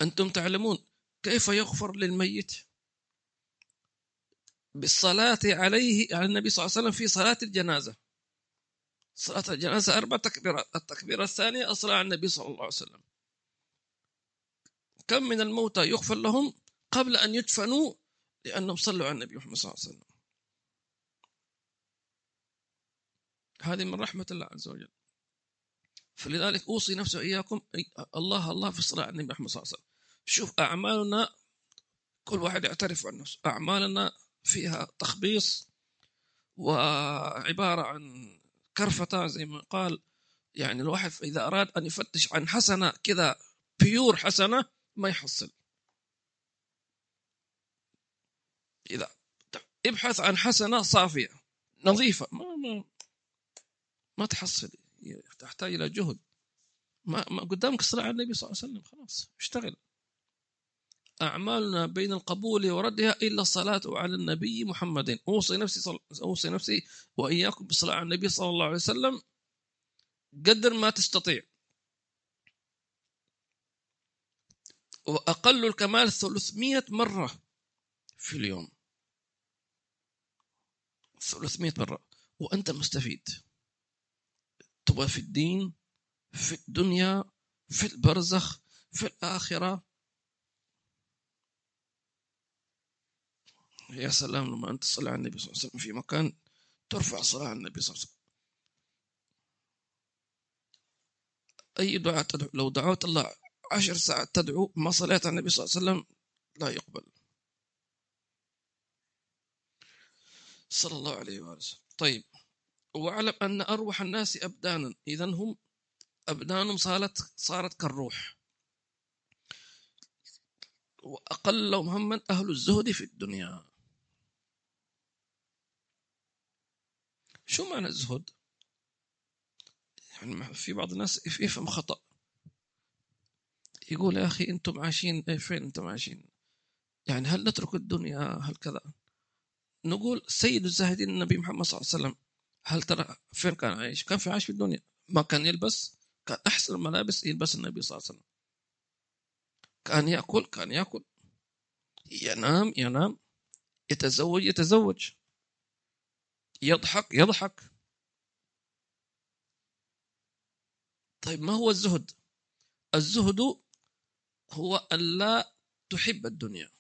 أنتم تعلمون كيف يغفر للميت؟ بالصلاة عليه على النبي صلى الله عليه وسلم في صلاة الجنازة. صلاة الجنازة أربع تكبيرات التكبيرة الثانية على النبي صلى الله عليه وسلم. كم من الموتى يغفر لهم قبل أن يدفنوا لأنهم صلوا على النبي محمد صلى الله عليه وسلم. هذه من رحمة الله عز وجل. فلذلك أوصي نفسي وإياكم الله الله في الصلاة على النبي محمد صلى الله عليه وسلم. شوف أعمالنا كل واحد يعترف عن نفسه. أعمالنا فيها تخبيص وعبارة عن كرفتة زي ما قال يعني الواحد إذا أراد أن يفتش عن حسنة كذا بيور حسنة ما يحصل. إذا ابحث عن حسنة صافية نظيفة ما ما ما تحصل تحتاج إلى جهد. ما, ما قدامك الصلاة على النبي صلى الله عليه وسلم خلاص اشتغل. أعمالنا بين القبول وردها إلا الصلاة على النبي محمد. أوصي نفسي صل... أوصي نفسي وإياكم بالصلاة على النبي صلى الله عليه وسلم قدر ما تستطيع. وأقل الكمال 300 مرة في اليوم. 300 مرة. وأنت مستفيد. تبغى في الدين في الدنيا في البرزخ في الآخرة. يا سلام لما أنت تصلي على النبي صلى الله عليه وسلم في مكان ترفع صلاة على النبي صلى الله عليه وسلم. أي دعاء تدعو؟ لو دعوت الله عشر ساعات تدعو ما صليت على النبي صلى الله عليه وسلم لا يقبل. صلى الله عليه وآله وسلم. طيب واعلم أن أروح الناس أبدانا. إذا هم أبدانهم صارت صارت كالروح. وأقلهم هما أهل الزهد في الدنيا. شو معنى الزهد؟ يعني في بعض الناس يفهم خطأ. يقول يا أخي أنتم عايشين إيه، فين أنتم عايشين؟ يعني هل نترك الدنيا هل كذا نقول سيد الزاهدين النبي محمد صلى الله عليه وسلم هل ترى فين كان عايش؟ كان في عايش في الدنيا. ما كان يلبس كان أحسن الملابس يلبس النبي صلى الله عليه وسلم. كان يأكل كان يأكل. ينام ينام. يتزوج يتزوج. يضحك يضحك. طيب ما هو الزهد؟ الزهد هو أن لا تحب الدنيا.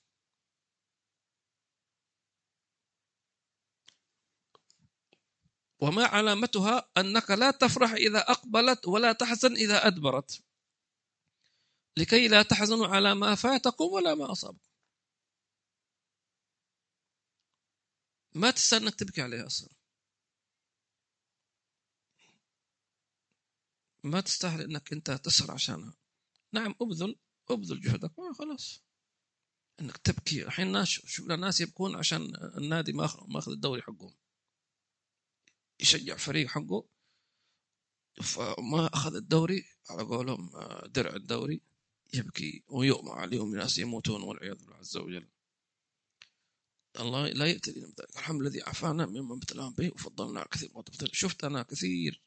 وما علامتها أنك لا تفرح إذا أقبلت ولا تحزن إذا أدبرت. لكي لا تحزنوا على ما فاتكم ولا ما أصابكم. ما تستاهل إنك تبكي عليها أصلا. ما تستاهل إنك أنت تسهر عشانها. نعم أبذل أبذل جهدك خلاص إنك تبكي. الحين ناس شوف ناس يبكون عشان النادي ما ماخذ الدوري حقهم يشجع فريق حقه. فما أخذ الدوري على قولهم آه، درع الدوري يبكي ويؤمر عليهم ناس يموتون والعياذ بالله عز وجل. الله لا يأتي لنا ذلك الحمد الذي عافانا مما ابتلاهم به وفضلنا كثير شفت أنا كثير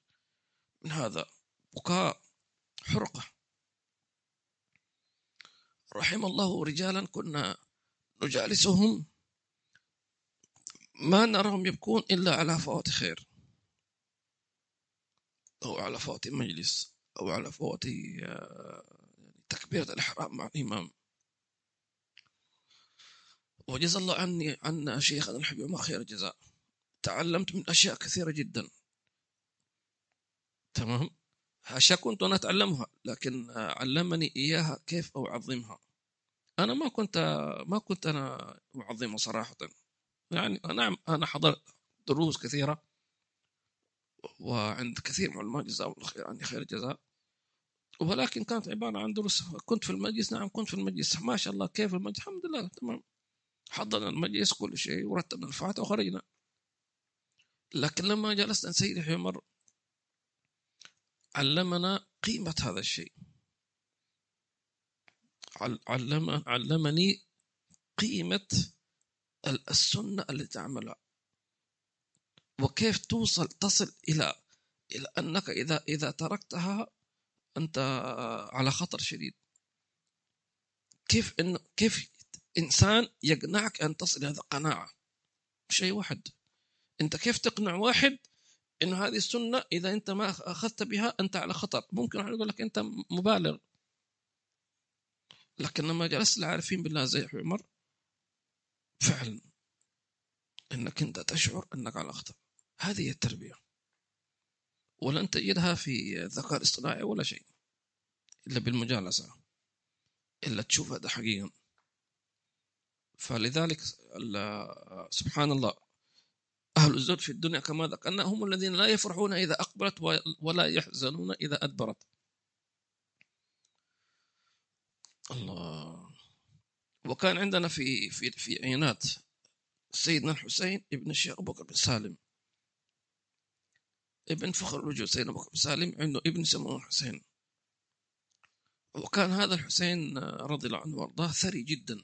من هذا بكاء حرقة. رحم الله رجالا كنا نجالسهم ما نراهم يبكون إلا على فوات خير. أو على فوات مجلس أو على فوات آه، تكبيرة الإحرام مع الإمام. وجزا الله عني عنا شيخنا الحبيب ما خير الجزاء. تعلمت من أشياء كثيرة جدا. تمام؟ أشياء كنت أنا أتعلمها لكن علمني إياها كيف أعظمها. أنا ما كنت ما كنت أنا أعظمها صراحة. يعني نعم أنا حضرت دروس كثيرة وعند كثير من العلماء جزاهم خير عني خير الجزاء. ولكن كانت عبارة عن دروس كنت في المجلس نعم كنت في المجلس. ما شاء الله كيف المجلس؟ الحمد لله تمام. حضرنا المجلس كل شيء ورتبنا الفاتحة وخرجنا. لكن لما جلسنا سيدي عمر علمنا قيمة هذا الشيء. علم علمني قيمة السنة التي تعملها. وكيف توصل تصل إلى إلى أنك إذا إذا تركتها أنت على خطر شديد. كيف إنه كيف إنسان يقنعك أن تصل هذا قناعة شيء واحد. أنت كيف تقنع واحد انه هذه السنة إذا أنت ما أخذت بها أنت على خطر؟ ممكن يقول لك أنت مبالغ. لكن لما جلست العارفين بالله زي عمر فعلا إنك أنت تشعر أنك على خطر. هذه التربية. ولن تجدها في الذكاء الاصطناعي ولا شيء إلا بالمجالسة. إلا تشوف هذا حقيقه فلذلك سبحان الله أهل الزهد في الدنيا كما ذكرنا هم الذين لا يفرحون إذا أقبلت ولا يحزنون إذا أدبرت. الله. وكان عندنا في في في عينات سيدنا الحسين ابن الشيخ أبو بكر بن سالم. ابن فخر الوجود سيدنا أبو بكر بن سالم عنده ابن يسمونه الحسين. وكان هذا الحسين رضي الله عنه وأرضاه ثري جدا.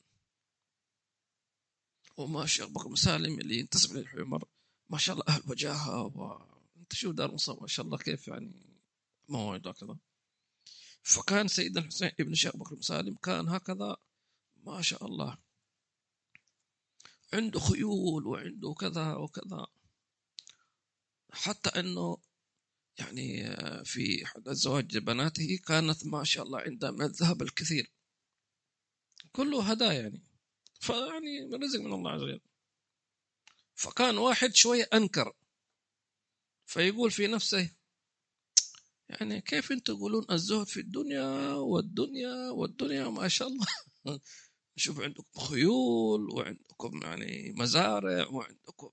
وما بكر بن سالم اللي ينتسب للحمر. ما شاء الله أهل وجاهة و أنت شوف دار مصطفى ما شاء الله كيف يعني؟ موعد وكذا فكان سيدنا الحسين ابن الشيخ بكر بن سالم كان هكذا. ما شاء الله. عنده خيول وعنده كذا وكذا. حتى إنه يعني في زواج بناته كانت ما شاء الله عندها من الذهب الكثير. كله هدايا يعني. فيعني رزق من الله عز وجل. فكان واحد شوية أنكر. فيقول في نفسه يعني كيف أنتم تقولون الزهد في الدنيا والدنيا والدنيا ما شاء الله؟ شوف عندكم خيول وعندكم يعني مزارع وعندكم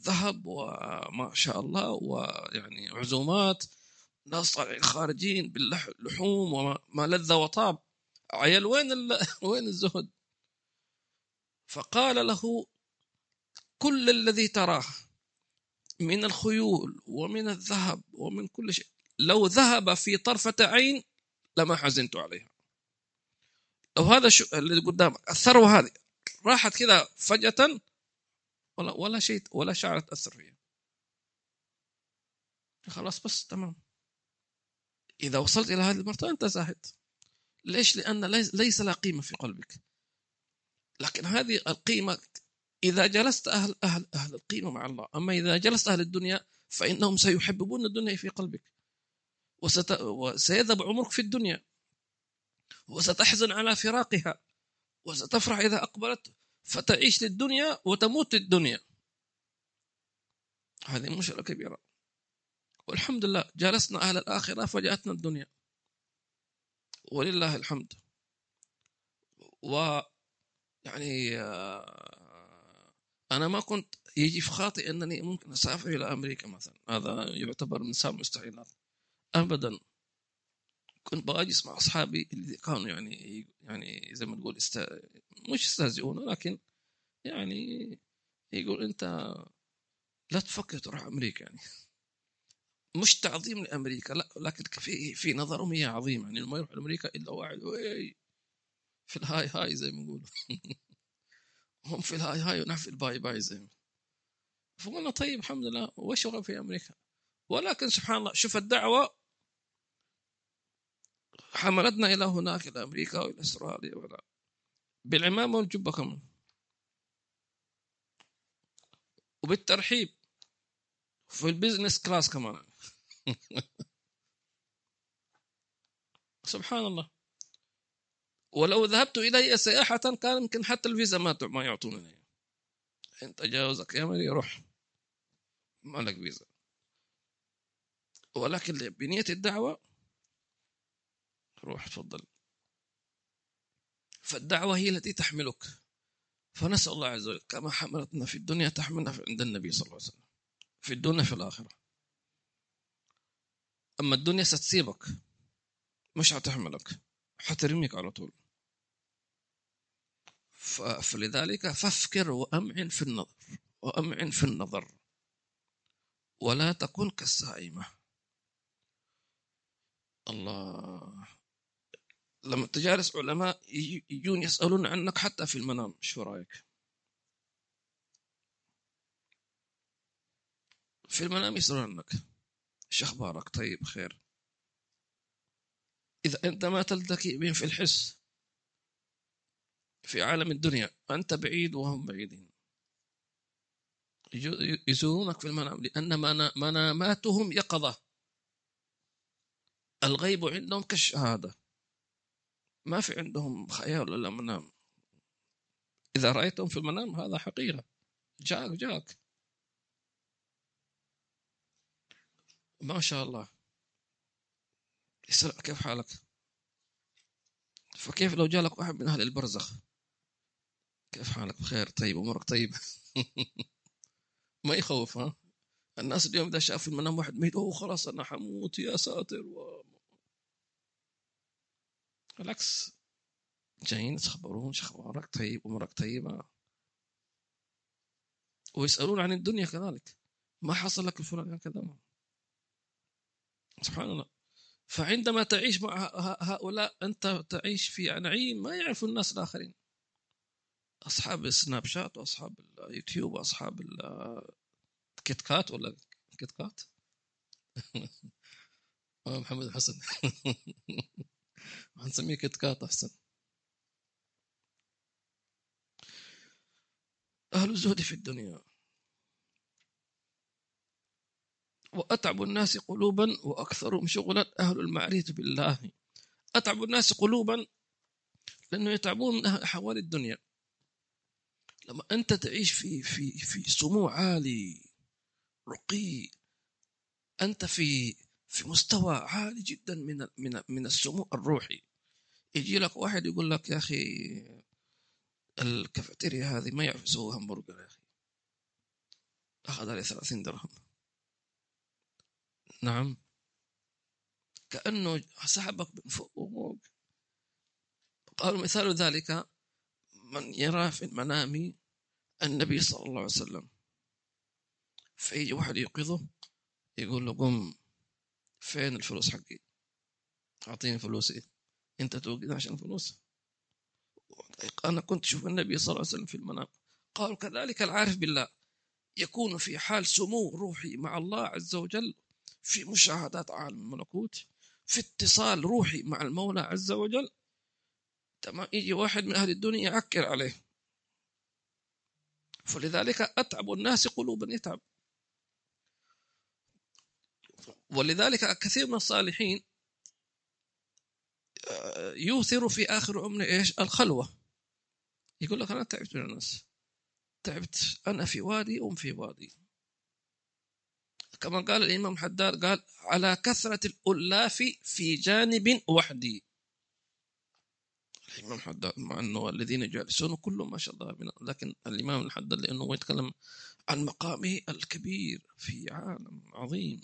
ذهب وما شاء الله ويعني عزومات. ناس طالعين خارجين باللحوم وما لذ وطاب. عيال وين وين الزهد؟ فقال له كل الذي تراه من الخيول ومن الذهب ومن كل شيء لو ذهب في طرفة عين لما حزنت عليها. لو هذا شو اللي قدامك الثروة هذه راحت كذا فجأة ولا ولا شيء ولا شعر تأثر فيها. خلاص بس تمام. إذا وصلت إلى هذه المرتبة أنت زاهد. ليش؟ لأن ليس لها قيمة في قلبك. لكن هذه القيمة إذا جلست أهل أهل أهل القيمة مع الله. أما إذا جلست أهل الدنيا فإنهم سيحببون الدنيا في قلبك. وست... وسيذهب عمرك في الدنيا. وستحزن على فراقها. وستفرح إذا أقبلت. فتعيش للدنيا وتموت للدنيا. هذه مشكلة كبيرة. والحمد لله جلسنا أهل الآخرة فجاءتنا الدنيا. ولله الحمد. و يعني آه، أنا ما كنت يجي في خاطري أنني ممكن أسافر إلى أمريكا مثلا. هذا يعتبر من سام المستحيلات أبدا كنت بأجلس مع أصحابي اللي كانوا يعني يعني زي ما تقول است... مش يستهزئون ولكن يعني يقول أنت لا تفكر تروح أمريكا يعني. مش تعظيم لأمريكا لا لكن في في نظرهم هي عظيمة يعني. ما يروح أمريكا إلا واحد في ال high high زي ما يقولوا. هم في ال high high ونحن في ال bye bye زي ما. فقلنا طيب الحمد لله وش في أمريكا؟ ولكن سبحان الله شوف الدعوة حملتنا إلى هناك إلى أمريكا وإلى أستراليا ولا بالعمامة والجبة كمان. وبالترحيب في ال business class كمان. سبحان الله. ولو ذهبت إلي سياحة كان يمكن حتى الفيزا ما ما يعطونني أنت جاوزك يا مري روح. ما لك فيزا. ولكن بنية الدعوة روح تفضل. فالدعوة هي التي تحملك. فنسأل الله عز وجل كما حملتنا في الدنيا تحملنا عند النبي صلى الله عليه وسلم. في الدنيا في الآخرة. أما الدنيا ستسيبك. مش هتحملك. حترميك على طول. فلذلك فافكر وأمعن في النظر وأمعن في النظر. ولا تكن كالسائمة. الله. لما تجالس علماء يجون يسألون عنك حتى في المنام شو رأيك؟ في المنام يسألون عنك. إيش أخبارك؟ طيب خير. إذا أنت ما تلتقي بهم في الحس في عالم الدنيا انت بعيد وهم بعيدين. يزورونك في المنام لأن مناماتهم يقظة. الغيب عندهم كالشهادة. ما في عندهم خيال ولا منام. إذا رأيتهم في المنام هذا حقيقة جاك جاك. ما شاء الله. يسأل كيف حالك؟ فكيف لو جالك واحد من أهل البرزخ؟ كيف حالك؟ بخير طيب أمورك طيب ما يخوف ها؟ الناس اليوم إذا شاف المنام واحد ميت أوه خلاص أنا حموت يا ساتر و... بالعكس جايين يتخبرون شو أخبارك؟ طيب أمورك طيبة؟ ويسألون عن الدنيا كذلك. ما حصل لك الفلان كذا؟ سبحان الله. فعندما تعيش مع هؤلاء أنت تعيش في نعيم ما يعرف الناس الآخرين. أصحاب السناب شات وأصحاب اليوتيوب وأصحاب الكيت كات ولا كيت كات؟ آه، محمد حسن. هنسميه كيت كات أحسن. أهل الزهد في الدنيا. وأتعب الناس قلوبا وأكثرهم شغلا أهل المعرفة بالله. أتعب الناس قلوبا لأنه يتعبون من أحوال الدنيا. لما أنت تعيش في في في سمو عالي رقي أنت في في مستوى عالي جدا من من من السمو الروحي. يجي لك واحد يقول لك يا أخي الكافيتيريا هذه ما يعرف يسوي همبرجر يا أخي. أخذ عليه 30 درهم. نعم. كأنه سحبك من فوق قالوا مثال ذلك من يرى في المنام النبي صلى الله عليه وسلم. فيجي واحد يوقظه يقول له قم فين الفلوس حقي؟ أعطيني فلوسي. أنت توقد عشان فلوس. أنا كنت أشوف النبي صلى الله عليه وسلم في المنام. قالوا كذلك العارف بالله يكون في حال سمو روحي مع الله عز وجل في مشاهدات عالم الملكوت في اتصال روحي مع المولى عز وجل. تمام يجي واحد من أهل الدنيا يعكر عليه. فلذلك أتعب الناس قلوبا يتعب. ولذلك كثير من الصالحين آه، يوثر في آخر عمره إيش؟ الخلوة. يقول لك أنا تعبت من الناس تعبت. أنا في وادي أم في وادي. كما قال الإمام حداد قال على كثرة الألاف في جانب وحدي الإمام حداد مع أنه الذين جالسون كلهم ما شاء الله من لكن الإمام الحداد لأنه يتكلم عن مقامه الكبير في عالم عظيم.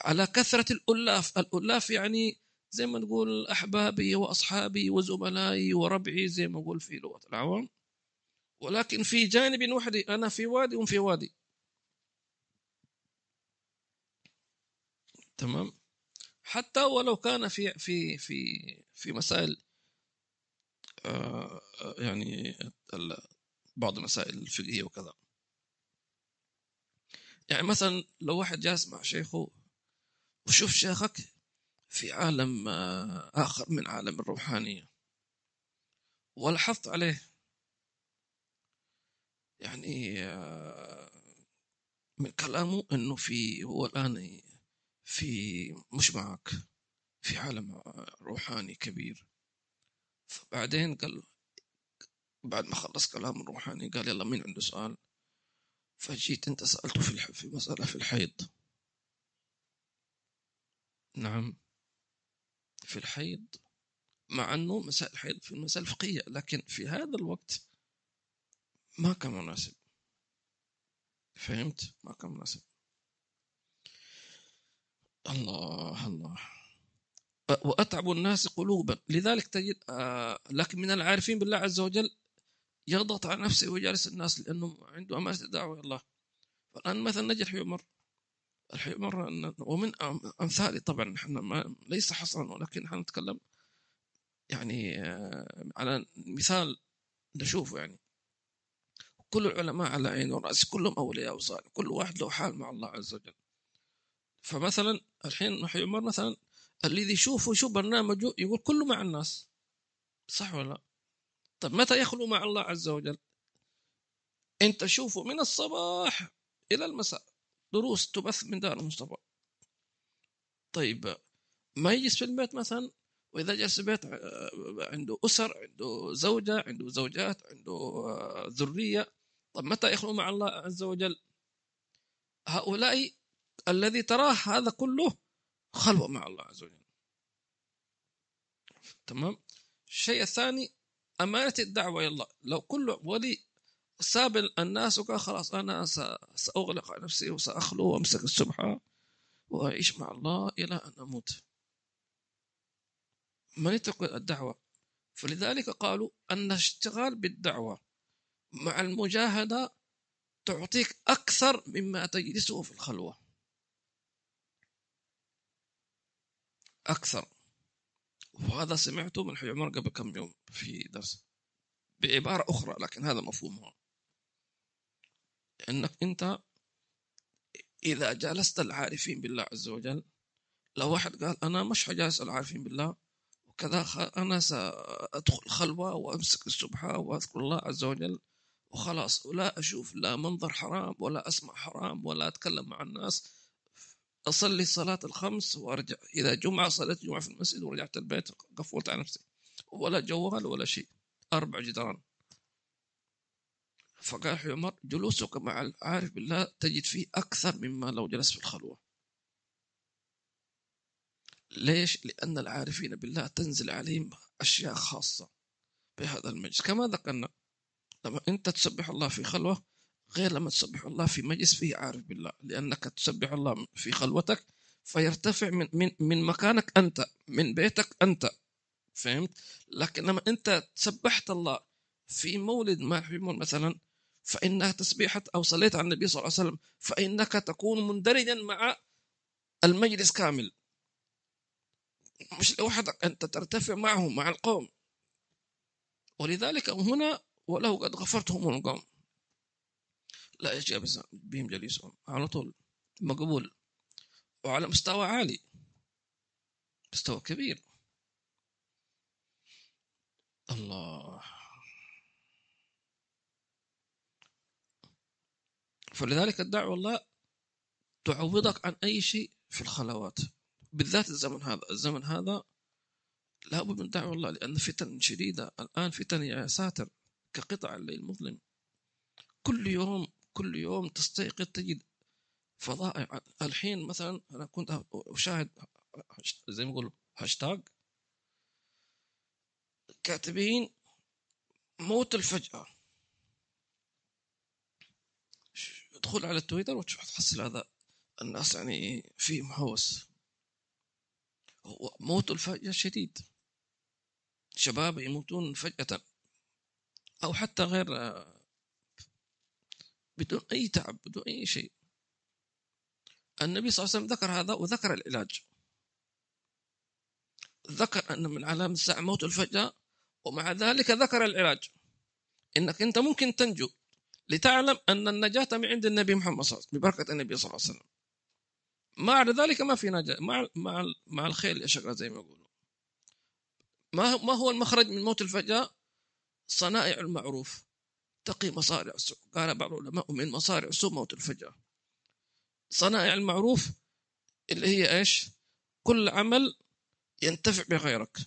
على كثرة الألاف الألاف يعني زي ما نقول أحبابي وأصحابي وزملائي وربعي زي ما نقول في لغة العوام. ولكن في جانب وحدي أنا في وادي وهم في وادي. تمام؟ حتى ولو كان في في في في مسائل آه، يعني بعض المسائل الفقهية وكذا. يعني مثلا لو واحد جالس مع شيخه وشوف شيخك في عالم آه، آخر من عالم الروحانية ولاحظت عليه يعني آه، من كلامه إنه في هو الآن في مش معك في عالم روحاني كبير. فبعدين قال بعد ما خلص كلام الروحاني قال يلا مين عنده سؤال. فجيت انت سألته في في مسألة في الحيض. نعم. في الحيض مع انه مسائل الحيض في المسائل الفقهية لكن في هذا الوقت ما كان مناسب. فهمت؟ ما كان مناسب. الله الله. وأتعب الناس قلوبا. لذلك تجد آه لكن من العارفين بالله عز وجل يضغط على نفسه ويجالس الناس لأنه عنده أمانة الدعوة إلى الله. فالآن مثلا نجد في عمر. عمر ومن أمثالي طبعا إحنا ليس حصرا ولكن إحنا نتكلم يعني آه على مثال نشوفه يعني. كل العلماء على عين ورأس كلهم أولياء وصالح. كل واحد له حال مع الله عز وجل. فمثلا الحين محي عمر مثلا الذي يشوفه يشوف برنامجه يقول كله مع الناس. صح ولا لا؟ طيب متى يخلو مع الله عز وجل؟ انت شوفه من الصباح إلى المساء. دروس تبث من دار المصطفى. طيب ما يجلس في البيت مثلا؟ وإذا جلس في البيت آه، عنده أسر عنده زوجة عنده زوجات عنده آه، ذرية. طب متى يخلو مع الله عز وجل؟ هؤلاء الذي تراه هذا كله خلوة مع الله عز وجل. تمام؟ الشيء الثاني أمانة الدعوة إلى الله. لو كل ولي ساب الناس وقال خلاص أنا سأغلق على نفسي وسأخلو وأمسك السبحة وأعيش مع الله إلى أن أموت. من يترك الدعوة؟ فلذلك قالوا أن الاشتغال بالدعوة مع المجاهدة تعطيك أكثر مما تجلسه في الخلوة. أكثر. وهذا سمعته من حي عمر قبل كم يوم في درس. بعبارة أخرى لكن هذا مفهومها أنك أنت إذا جالست العارفين بالله عز وجل لو واحد قال أنا مش حجالس العارفين بالله وكذا أنا سأدخل خلوة وأمسك السبحة وأذكر الله عز وجل وخلاص ولا أشوف لا منظر حرام ولا أسمع حرام ولا أتكلم مع الناس أصلي الصلاة الخمس وأرجع. إذا جمعة صليت جمعة في المسجد ورجعت البيت قفلت على نفسي. ولا جوال ولا شيء. أربع جدران. فقال عمر جلوسك مع العارف بالله تجد فيه أكثر مما لو جلست في الخلوة. ليش؟ لأن العارفين بالله تنزل عليهم أشياء خاصة بهذا المجلس. كما ذكرنا لما أنت تسبح الله في خلوة غير لما تسبح الله في مجلس فيه عارف بالله لأنك تسبح الله في خلوتك فيرتفع من من من مكانك أنت من بيتك أنت. فهمت؟ لكن لما أنت سبحت الله في مولد ما مولد مثلا فإنها تسبيحة أو صليت على النبي صلى الله عليه وسلم فإنك تكون مندرجا مع المجلس كامل. مش لوحدك أنت ترتفع معه مع القوم. ولذلك هنا ولو قد غفرتهم القوم. لا يجي بهم جليسهم على طول. مقبول. وعلى مستوى عالي. مستوى كبير. الله. فلذلك الدعوة الله تعوضك عن أي شيء في الخلوات. بالذات الزمن هذا. الزمن هذا لابد من دعوة الله لأن فتن شديدة. الآن فتن يا ساتر. كقطع الليل المظلم كل يوم كل يوم تستيقظ تجد فضائع. الحين مثلا أنا كنت أشاهد زي ما يقولوا هاشتاج كاتبين موت الفجأة. ادخل على التويتر وتشوف تحصل هذا الناس يعني فيهم هوس موت الفجأة شديد. شباب يموتون فجأة. أو حتى غير بدون أي تعب بدون أي شيء. النبي صلى الله عليه وسلم ذكر هذا وذكر العلاج. ذكر أن من علامة الساعة موت الفجأة ومع ذلك ذكر العلاج. إنك أنت ممكن تنجو لتعلم أن النجاة من عند النبي محمد صلى الله عليه وسلم ببركة النبي صلى الله عليه وسلم. مع ذلك ما في نجاة. مع مع مع الخيل يشقى زي ما يقولوا ما ما هو المخرج من موت الفجأة صنائع المعروف. تقي مصارع السوء قال بعض العلماء من مصارع السوء موت الفجأة صنائع المعروف اللي هي إيش؟ كل عمل ينتفع بغيرك.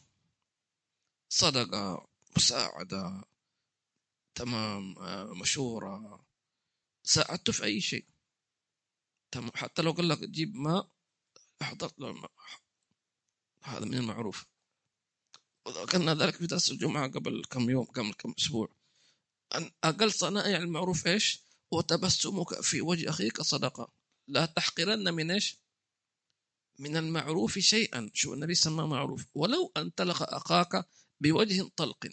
صدقة مساعدة تمام آه، مشورة ساعدته في أي شيء. تمام حتى لو قال لك تجيب ماء أحضرت له الماء. هذا من المعروف. وذكرنا ذلك في درس الجمعة قبل كم يوم قبل كم أسبوع. أقل صنائع المعروف إيش؟ وتبسمك في وجه أخيك صدقة. لا تحقرن من إيش؟ من المعروف شيئا. شو النبي سماه معروف. ولو أن تلقى أخاك بوجه طلق.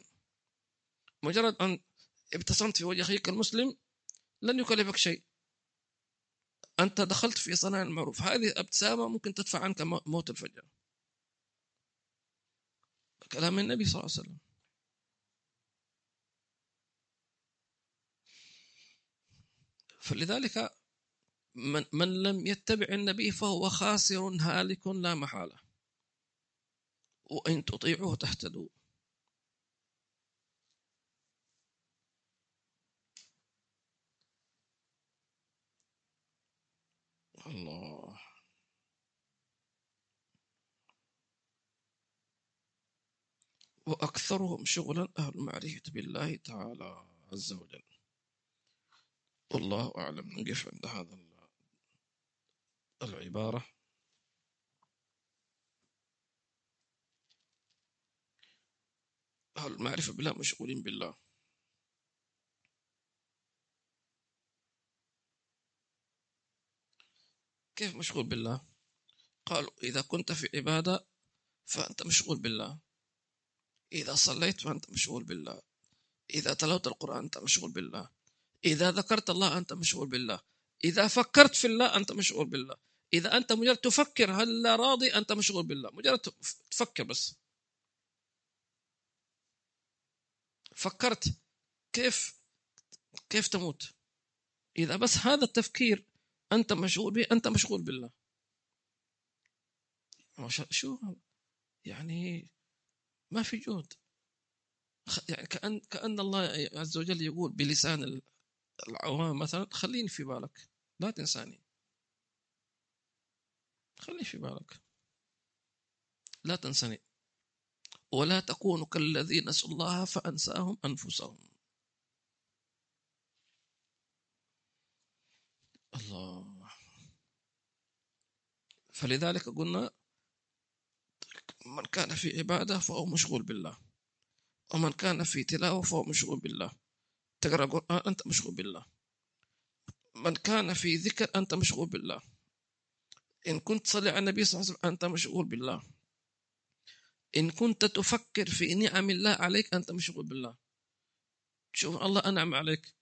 مجرد أن ابتسمت في وجه أخيك المسلم لن يكلفك شيء. أنت دخلت في صناعة المعروف. هذه ابتسامة ممكن تدفع عنك موت الفجأة كلام النبي صلى الله عليه وسلم. فلذلك من, من لم يتبع النبي فهو خاسر هالك لا محالة. وإن تطيعوه تهتدوا. الله. وأكثرهم شغلا أهل المعرفة بالله تعالى عز وجل. والله أعلم نقف عند هذا العبارة. أهل المعرفة بالله مشغولين بالله. كيف مشغول بالله؟ قالوا إذا كنت في عبادة فأنت مشغول بالله. إذا صليت فأنت مشغول بالله. إذا تلوت القرآن أنت مشغول بالله. إذا ذكرت الله أنت مشغول بالله. إذا فكرت في الله أنت مشغول بالله. إذا أنت مجرد تفكر هل راضي أنت مشغول بالله. مجرد تفكر بس. فكرت كيف كيف تموت؟ إذا بس هذا التفكير أنت مشغول به أنت مشغول بالله. شو؟ يعني ما في جهد. يعني كأن كأن الله عز وجل يقول بلسان العوام مثلا خليني في بالك. لا تنساني. خليني في بالك. لا تنساني. ولا تكونوا كالذين نسوا الله فأنساهم أنفسهم. الله. فلذلك قلنا من كان في عبادة فهو مشغول بالله. ومن كان في تلاوة فهو مشغول بالله. تقرأ قرآن أنت مشغول بالله. من كان في ذكر أنت مشغول بالله. إن كنت تصلي على النبي صلى الله عليه وسلم أنت مشغول بالله. إن كنت تفكر في نعم الله عليك أنت مشغول بالله. شوف الله أنعم عليك.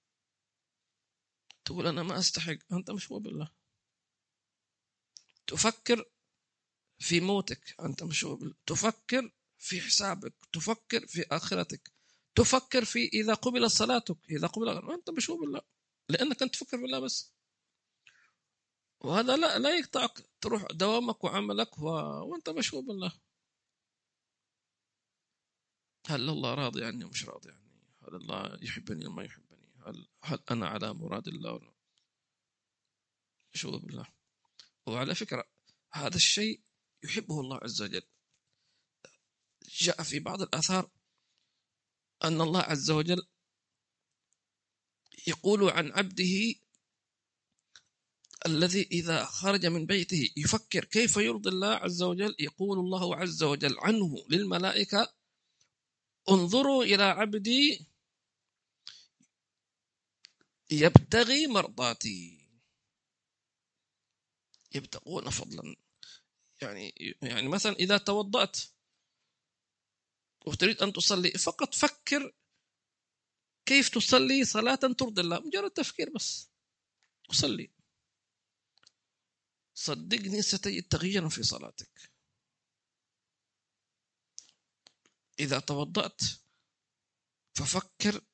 تقول أنا ما أستحق أنت مشغول بالله. تفكر في موتك أنت مشغول تفكر في حسابك تفكر في آخرتك. تفكر في إذا قبل صلاتك إذا قبل أنت مشغول بالله لأنك أنت تفكر بالله بس. وهذا لا لا يقطعك تروح دوامك وعملك و... وأنت مشغول بالله هل الله راضي عني ومش راضي عني؟ هل الله يحبني وما يحبني؟ هل, هل أنا على مراد الله ولا؟ مشغول بالله وعلى فكرة هذا الشيء يحبه الله عز وجل. جاء في بعض الآثار أن الله عز وجل يقول عن عبده الذي إذا خرج من بيته يفكر كيف يرضي الله عز وجل. يقول الله عز وجل عنه للملائكة انظروا إلى عبدي يبتغي مرضاتي. يبتغون فضلا. يعني يعني مثلا إذا توضأت وتريد أن تصلي. فقط فكر كيف تصلي صلاة ترضي الله. مجرد تفكير بس. وصلي صدقني ستجد تغييرا في صلاتك. إذا توضأت ففكر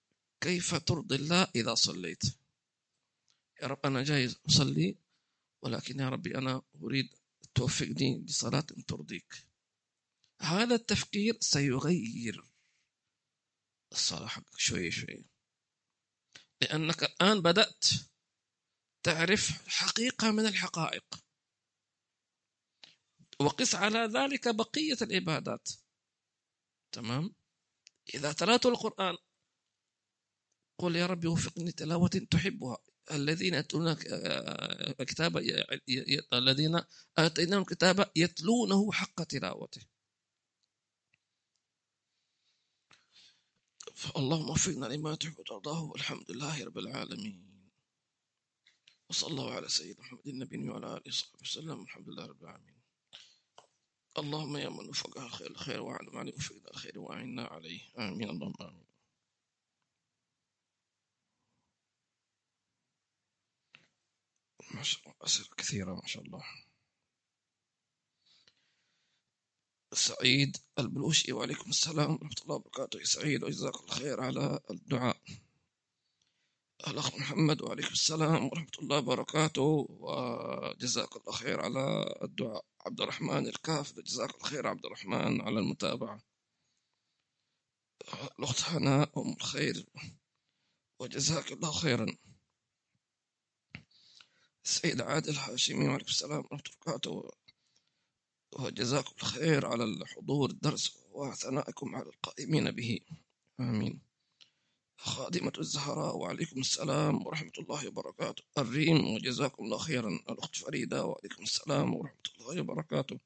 كيف ترضي الله إذا صليت. يا رب أنا جاي أصلي ولكن يا ربي أنا أريد توفقني لصلاة ترضيك. هذا التفكير سيغير الصلاة حقك شوي شوي. لأنك الآن بدأت تعرف حقيقة من الحقائق. وقس على ذلك بقية العبادات. تمام؟ إذا تلات القرآن قل يا رب وفقني تلاوة تحبها. الذين يتلون كتاب الذين آتيناهم الكتاب يتلونه حق تلاوته. اللهم وفقنا لما تحب وترضاه والحمد لله رب العالمين. وصلى الله على سيدنا محمد النبي وعلى آله وصحبه وسلم. والحمد لله رب العالمين. اللهم يا من وفقها الخير الخير وعلم عليه وفقنا الخير وأعنا عليه. آمين. اللهم آمين. ما شاء الله أسئلة كثيرة ما شاء الله. سعيد البلوشي. وعليكم السلام ورحمة الله وبركاته. سعيد وجزاك الله خير على الدعاء. الأخ محمد وعليكم السلام ورحمة الله وبركاته. وجزاك الله خير على الدعاء. عبد الرحمن الكاف جزاك الله خير عبد الرحمن على المتابعة. الأخت هناء أم الخير وجزاك الله خيرا. السيد عادل هاشمي وعليكم السلام ورحمة الله وبركاته. وجزاكم الخير على الحضور. الدرس وثنائكم على القائمين به. آمين. خادمة الزهراء وعليكم السلام ورحمة الله وبركاته. الريم وجزاكم الله خيرا. الأخت فريدة وعليكم السلام ورحمة الله وبركاته.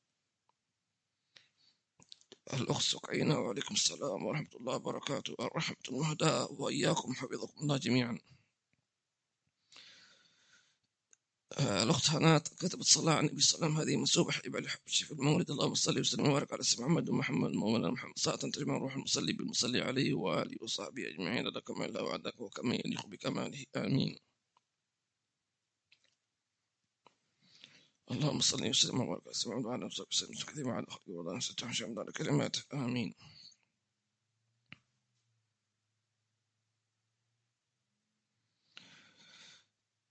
الأخت سكينة وعليكم السلام ورحمة الله وبركاته. الرحمة المهداة وإياكم حفظكم الله جميعا. آه، الأخت هنات كتبت صلاة على النبي صلى الله عليه وسلم هذه منسوبة حبيبة لحبشي في المولد اللهم صل وسلم وبارك على سيدنا محمد ومحمد مولانا محمد. صلاة تجمع روح المصلي بالمصلي عليه وآله وصحبه أجمعين. لك ما الله وعدك وكما يليق بكماله. آمين. اللهم صل وسلم وبارك على سيدنا محمد وعلى آله وصحبه وسلم. كثيرا على خلقه وعلى ستة على كلماته آمين.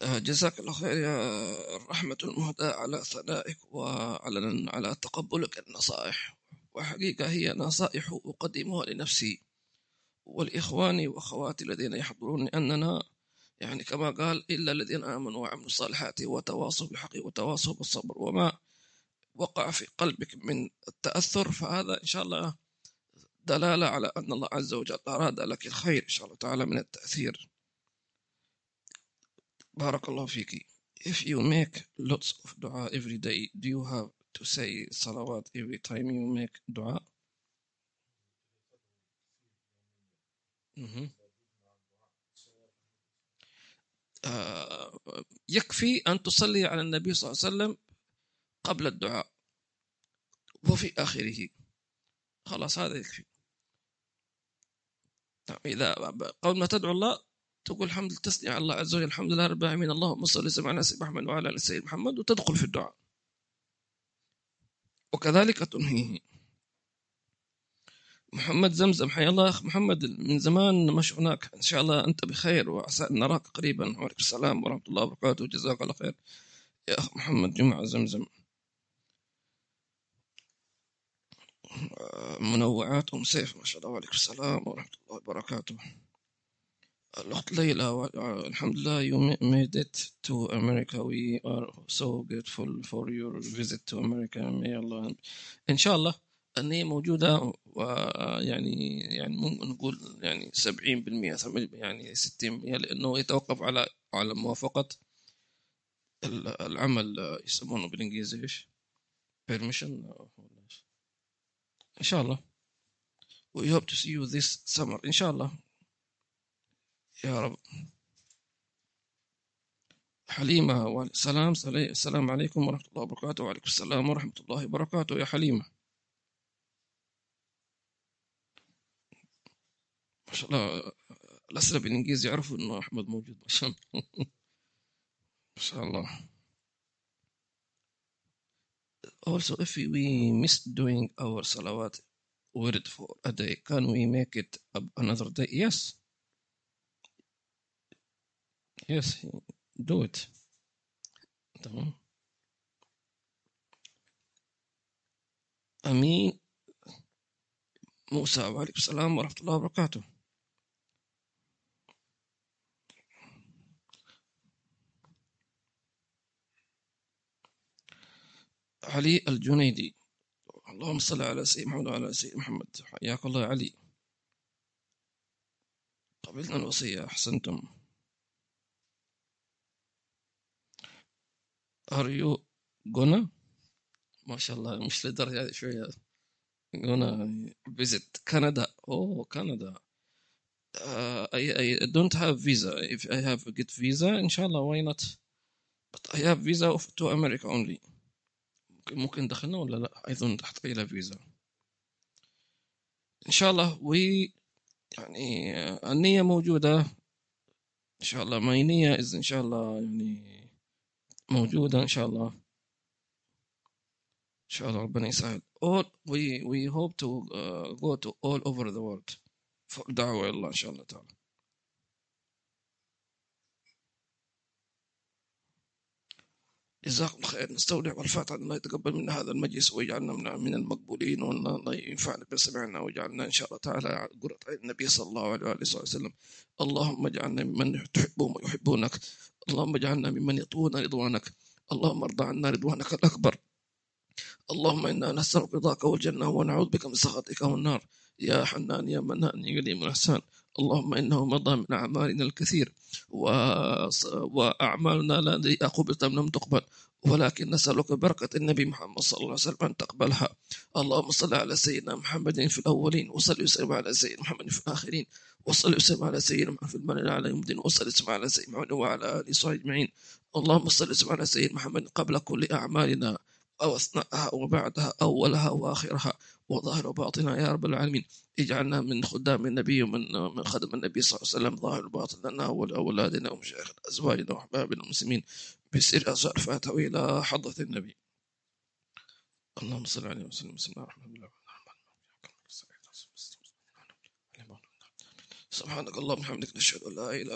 جزاك الله خير يا الرحمة المهداة على ثنائك وعلى على تقبلك النصائح. وحقيقة هي نصائح أقدمها لنفسي والإخواني وأخواتي الذين يحضرون لأننا يعني كما قال إلا الذين آمنوا وعملوا الصالحات وتواصوا بالحق وتواصوا بالصبر وما وقع في قلبك من التأثر فهذا إن شاء الله دلالة على أن الله عز وجل أراد لك الخير إن شاء الله تعالى من التأثير. بارك الله فيك if you make lots of dua every day do you have to say salawat every time you make dua? يكفي أن تصلي على النبي صلى الله عليه وسلم قبل الدعاء وفي آخره خلاص هذا يكفي إذا قبل ما تدعو الله تقول الحمد لله تثني على الله عز وجل الحمد لله رب العالمين اللهم صل على سيدنا محمد وعلى آل سيدنا محمد وتدخل في الدعاء. وكذلك تنهيه. محمد زمزم حيا الله أخ محمد من زمان ما شفناك إن شاء الله أنت بخير وعسى أن نراك قريبا. وعليكم السلام ورحمة الله وبركاته جزاك الله خير. يا أخ محمد جمعة زمزم. منوعات ام سيف ما شاء الله وعليكم السلام ورحمة الله وبركاته. الأخت ليلى الحمد لله you made it to America. We are so grateful for your visit to America. May Allah إن شاء الله أني موجودة ويعني يعني ممكن نقول يعني 70% يعني 60% لأنه يتوقف على على موافقة العمل يسمونه بالإنجليزي إيش؟ permission. إن شاء الله. We hope to see you this summer. إن شاء الله. يا رب. حليمة سلام السلام عليكم ورحمة الله وبركاته. وعليكم السلام ورحمة الله وبركاته يا حليمة. ما شاء الله الأسئلة بالإنجليزي يعرفوا إنه أحمد موجود. ما شاء الله. ما شاء الله. Also if we miss doing our salawat word for a day can we make it another day? Yes. Yes, do it. تمام أمين موسى وعليكم السلام ورحمة الله وبركاته علي الجنيدي اللهم صل على سيدنا محمد وعلى سيدنا محمد حياك الله يا علي قبلنا الوصية أحسنتم Are you gonna? ما شاء الله مش هذه شوية. Gonna visit Canada. Oh Canada. Uh, I, I don't have visa. If I have a visa inshallah why not? But I have visa of, to America only. ممكن دخلنا ولا لا؟ أيضا تحتاج إلى فيزا إن شاء الله وي يعني آه، النية موجودة. إن شاء الله ما نية إن شاء الله يعني موجودة إن شاء الله. إن شاء الله ربنا يسهل. All we we hope to uh, go to all over the world for دعوة الله إن شاء الله تعالى. جزاكم خير. نستودع والفاتحة الله يتقبل منا هذا المجلس ويجعلنا من من المقبولين والله ينفعنا بسمعنا ويجعلنا إن شاء الله تعالى قرة عين النبي صلى الله عليه وآله وسلم. اللهم اجعلنا ممن تحبهم ويحبونك. اللهم اجعلنا ممن يطوون رضوانك. اللهم ارضى عنا رضوانك الأكبر. اللهم إنا نسألك رضاك والجنة ونعوذ بك من سخطك والنار. يا حنان يا منان يا قديم الإحسان. اللهم إنه مضى من أعمالنا الكثير. و... وأعمالنا التي قبلت لم تقبل. ولكن نسألك بركة النبي محمد صلى الله عليه وسلم أن تقبلها. اللهم صل على سيدنا محمد في الأولين وصل وسلم على سيدنا محمد في الآخرين وصل وسلم على سيدنا محمد في المال على يوم الدين وصل وسلم على سيدنا محمد وعلى آله وصحبه أجمعين. اللهم صل وسلم على سيدنا محمد قبل كل أعمالنا أو أثناءها وبعدها أولها وآخرها وظاهر وباطنها يا رب العالمين. اجعلنا من خدام النبي ومن من خدم النبي صلى الله عليه وسلم ظاهر وباطن لنا ولأولادنا ومشايخ أزواجنا وأحبابنا المسلمين. بسر أسرار الفاتحة إلى حضرة النبي. اللهم صل عليه وسلم. بسم الله الرحمن الرحيم. سبحانك اللهم وبحمدك نشهد أن لا إله